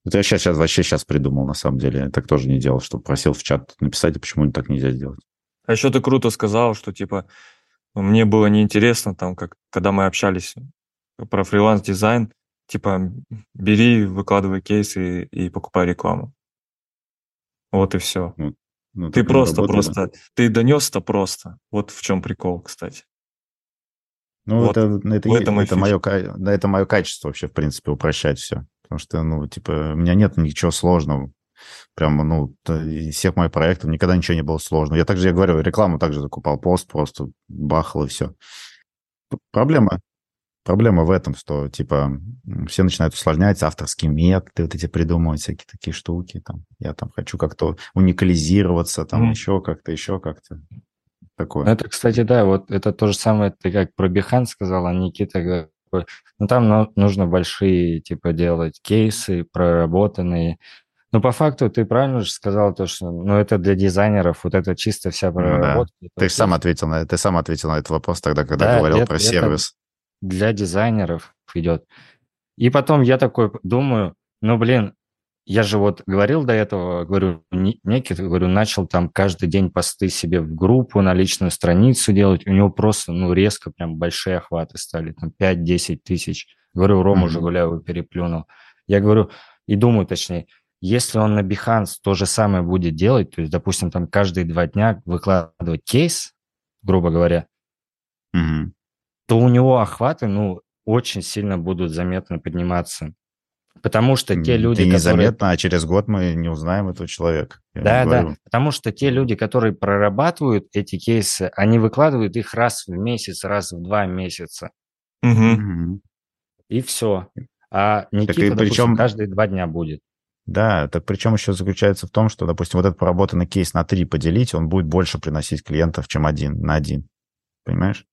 Это я сейчас, сейчас вообще сейчас придумал, на самом деле. Я так тоже не делал, что просил в чат написать, а почему так нельзя сделать. А еще ты круто сказал, что типа мне было неинтересно, там, как, когда мы общались про фриланс-дизайн, типа бери, выкладывай кейсы и, и покупай рекламу. Вот и все. Ну, ну, ты просто, работает, просто, ты донес это просто. Вот в чем прикол, кстати. Ну, вот это, это, это, это, мое, это мое качество вообще, в принципе, упрощать все. Потому что, ну, типа, у меня нет ничего сложного. Прямо, ну, из всех моих проектов никогда ничего не было сложного. Я также, я говорю, рекламу также закупал, пост просто бахал и все. Проблема, проблема в этом, что, типа, все начинают усложнять авторские методы, вот эти придумывать всякие такие штуки. Там. Я там хочу как-то уникализироваться, там mm. еще как-то, еще как-то. Такое. Это, кстати, да, вот это то же самое, ты как про Бихан сказал, а Никита ну, там нужно большие, типа, делать кейсы проработанные. Но по факту ты правильно же сказал то, что ну, это для дизайнеров, вот это чисто вся проработка. Ну, да. Ты сам ответил на ты сам ответил на этот вопрос тогда, когда да, говорил это, про сервис. Для дизайнеров идет. И потом я такой думаю, ну блин, я же вот говорил до этого, говорю, некий, говорю, начал там каждый день посты себе в группу, на личную страницу делать. У него просто, ну, резко прям большие охваты стали, там 5-10 тысяч. Говорю, Рому mm-hmm. Жигуляву переплюнул. Я говорю, и думаю, точнее, если он на Behance то же самое будет делать, то есть, допустим, там каждые два дня выкладывать кейс, грубо говоря, mm-hmm. то у него охваты, ну, очень сильно будут заметно подниматься. Потому что те люди, Ты незаметно, которые... а через год мы не узнаем этого человека. Да, да. Потому что те люди, которые прорабатывают эти кейсы, они выкладывают их раз в месяц, раз в два месяца. Угу. И все. А Никита, так и допустим, каждые два дня будет. Да, так причем еще заключается в том, что, допустим, вот этот проработанный кейс на три поделить, он будет больше приносить клиентов, чем один на один. Понимаешь?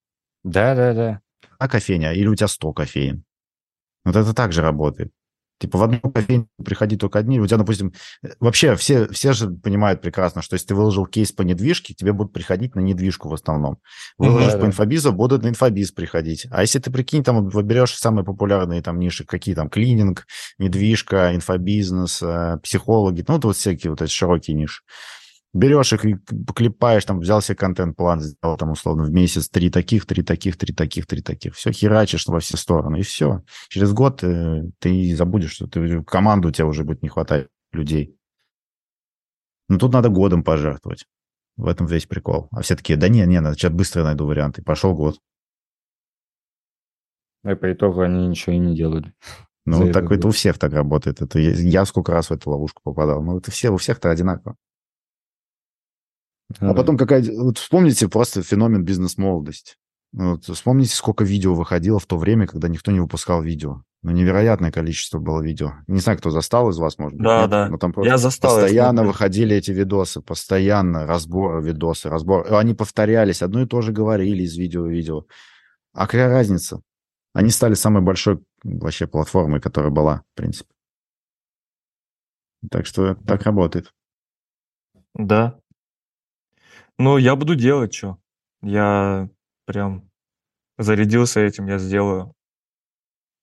Да, да, да. А кофейня, или у тебя 100 кофеин. Вот это также работает. Типа в одну кофейню приходи только одни. У тебя, допустим, э, вообще все, все же понимают прекрасно, что если ты выложил кейс по недвижке, тебе будут приходить на недвижку в основном. Выложишь да, по да. инфобизу, будут на инфобиз приходить. А если ты, прикинь, там выберешь самые популярные там ниши, какие там, клининг, недвижка, инфобизнес, э, психологи, ну, вот всякие вот эти широкие ниши. Берешь их и клепаешь, там, взял себе контент-план, сделал там, условно, в месяц три таких, три таких, три таких, три таких. Все, херачишь во все стороны, и все. Через год э, ты забудешь, что ты команду у тебя уже будет не хватать людей. Но тут надо годом пожертвовать. В этом весь прикол. А все такие, да не, не, надо сейчас быстро найду варианты. Пошел год. И по итогу они ничего и не делали. Ну, За так это у всех так работает. Это я, я сколько раз в эту ловушку попадал. Ну, это все, у всех-то одинаково. А потом какая... Вот вспомните просто феномен бизнес-молодости. Ну, Вот вспомните, сколько видео выходило в то время, когда никто не выпускал видео. Ну, невероятное количество было видео. Не знаю, кто застал из вас, может быть. Да, нет? да. Но там просто Я застал. я постоянно смотрел. выходили эти видосы, постоянно разборы, видосы, разбор. Они повторялись, одно и то же говорили из видео в видео. А какая разница? Они стали самой большой вообще платформой, которая была, в принципе. Так что так работает. Да. Ну, я буду делать что. Я прям зарядился этим, я сделаю.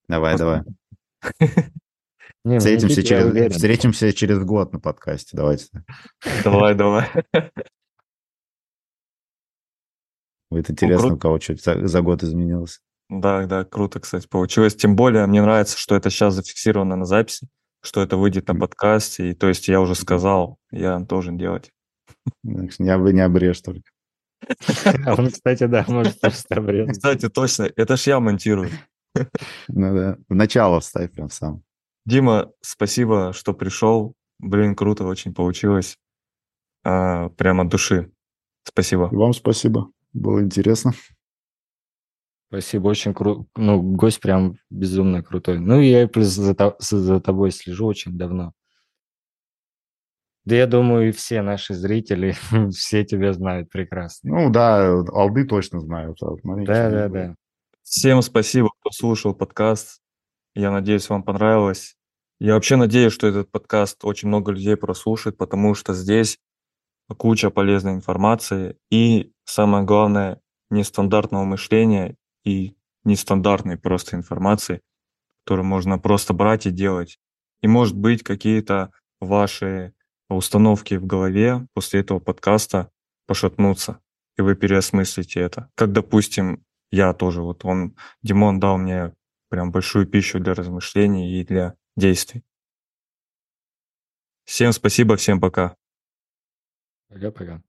Давай, давай. [LAUGHS] Не, в Встретимся Никите через, встретимся через год на подкасте. Давайте. Давай, давай. [LAUGHS] Будет интересно, круто. у кого что за, за год изменилось. Да, да, круто, кстати, получилось. Тем более, мне нравится, что это сейчас зафиксировано на записи, что это выйдет на подкасте. И то есть я уже сказал, я должен делать. Не, не обрежь только. А Он, кстати, да, может просто обрезать. Кстати, точно, это ж я монтирую. Ну да. В начало вставь прям сам. Дима, спасибо, что пришел. Блин, круто очень получилось. А, прямо от души. Спасибо. Вам спасибо. Было интересно. Спасибо, очень круто. Ну, гость прям безумно крутой. Ну, и я плюс за, то- за тобой слежу очень давно. Да я думаю, и все наши зрители, [LAUGHS] все тебя знают прекрасно. Ну да, алды точно знают. а Да, да, да. Всем спасибо, кто слушал подкаст. Я надеюсь, вам понравилось. Я вообще надеюсь, что этот подкаст очень много людей прослушает, потому что здесь куча полезной информации и, самое главное, нестандартного мышления и нестандартной просто информации, которую можно просто брать и делать. И, может быть, какие-то ваши установки в голове после этого подкаста пошатнутся, и вы переосмыслите это. Как, допустим, я тоже, вот он, Димон дал мне прям большую пищу для размышлений и для действий. Всем спасибо, всем пока. Пока-пока.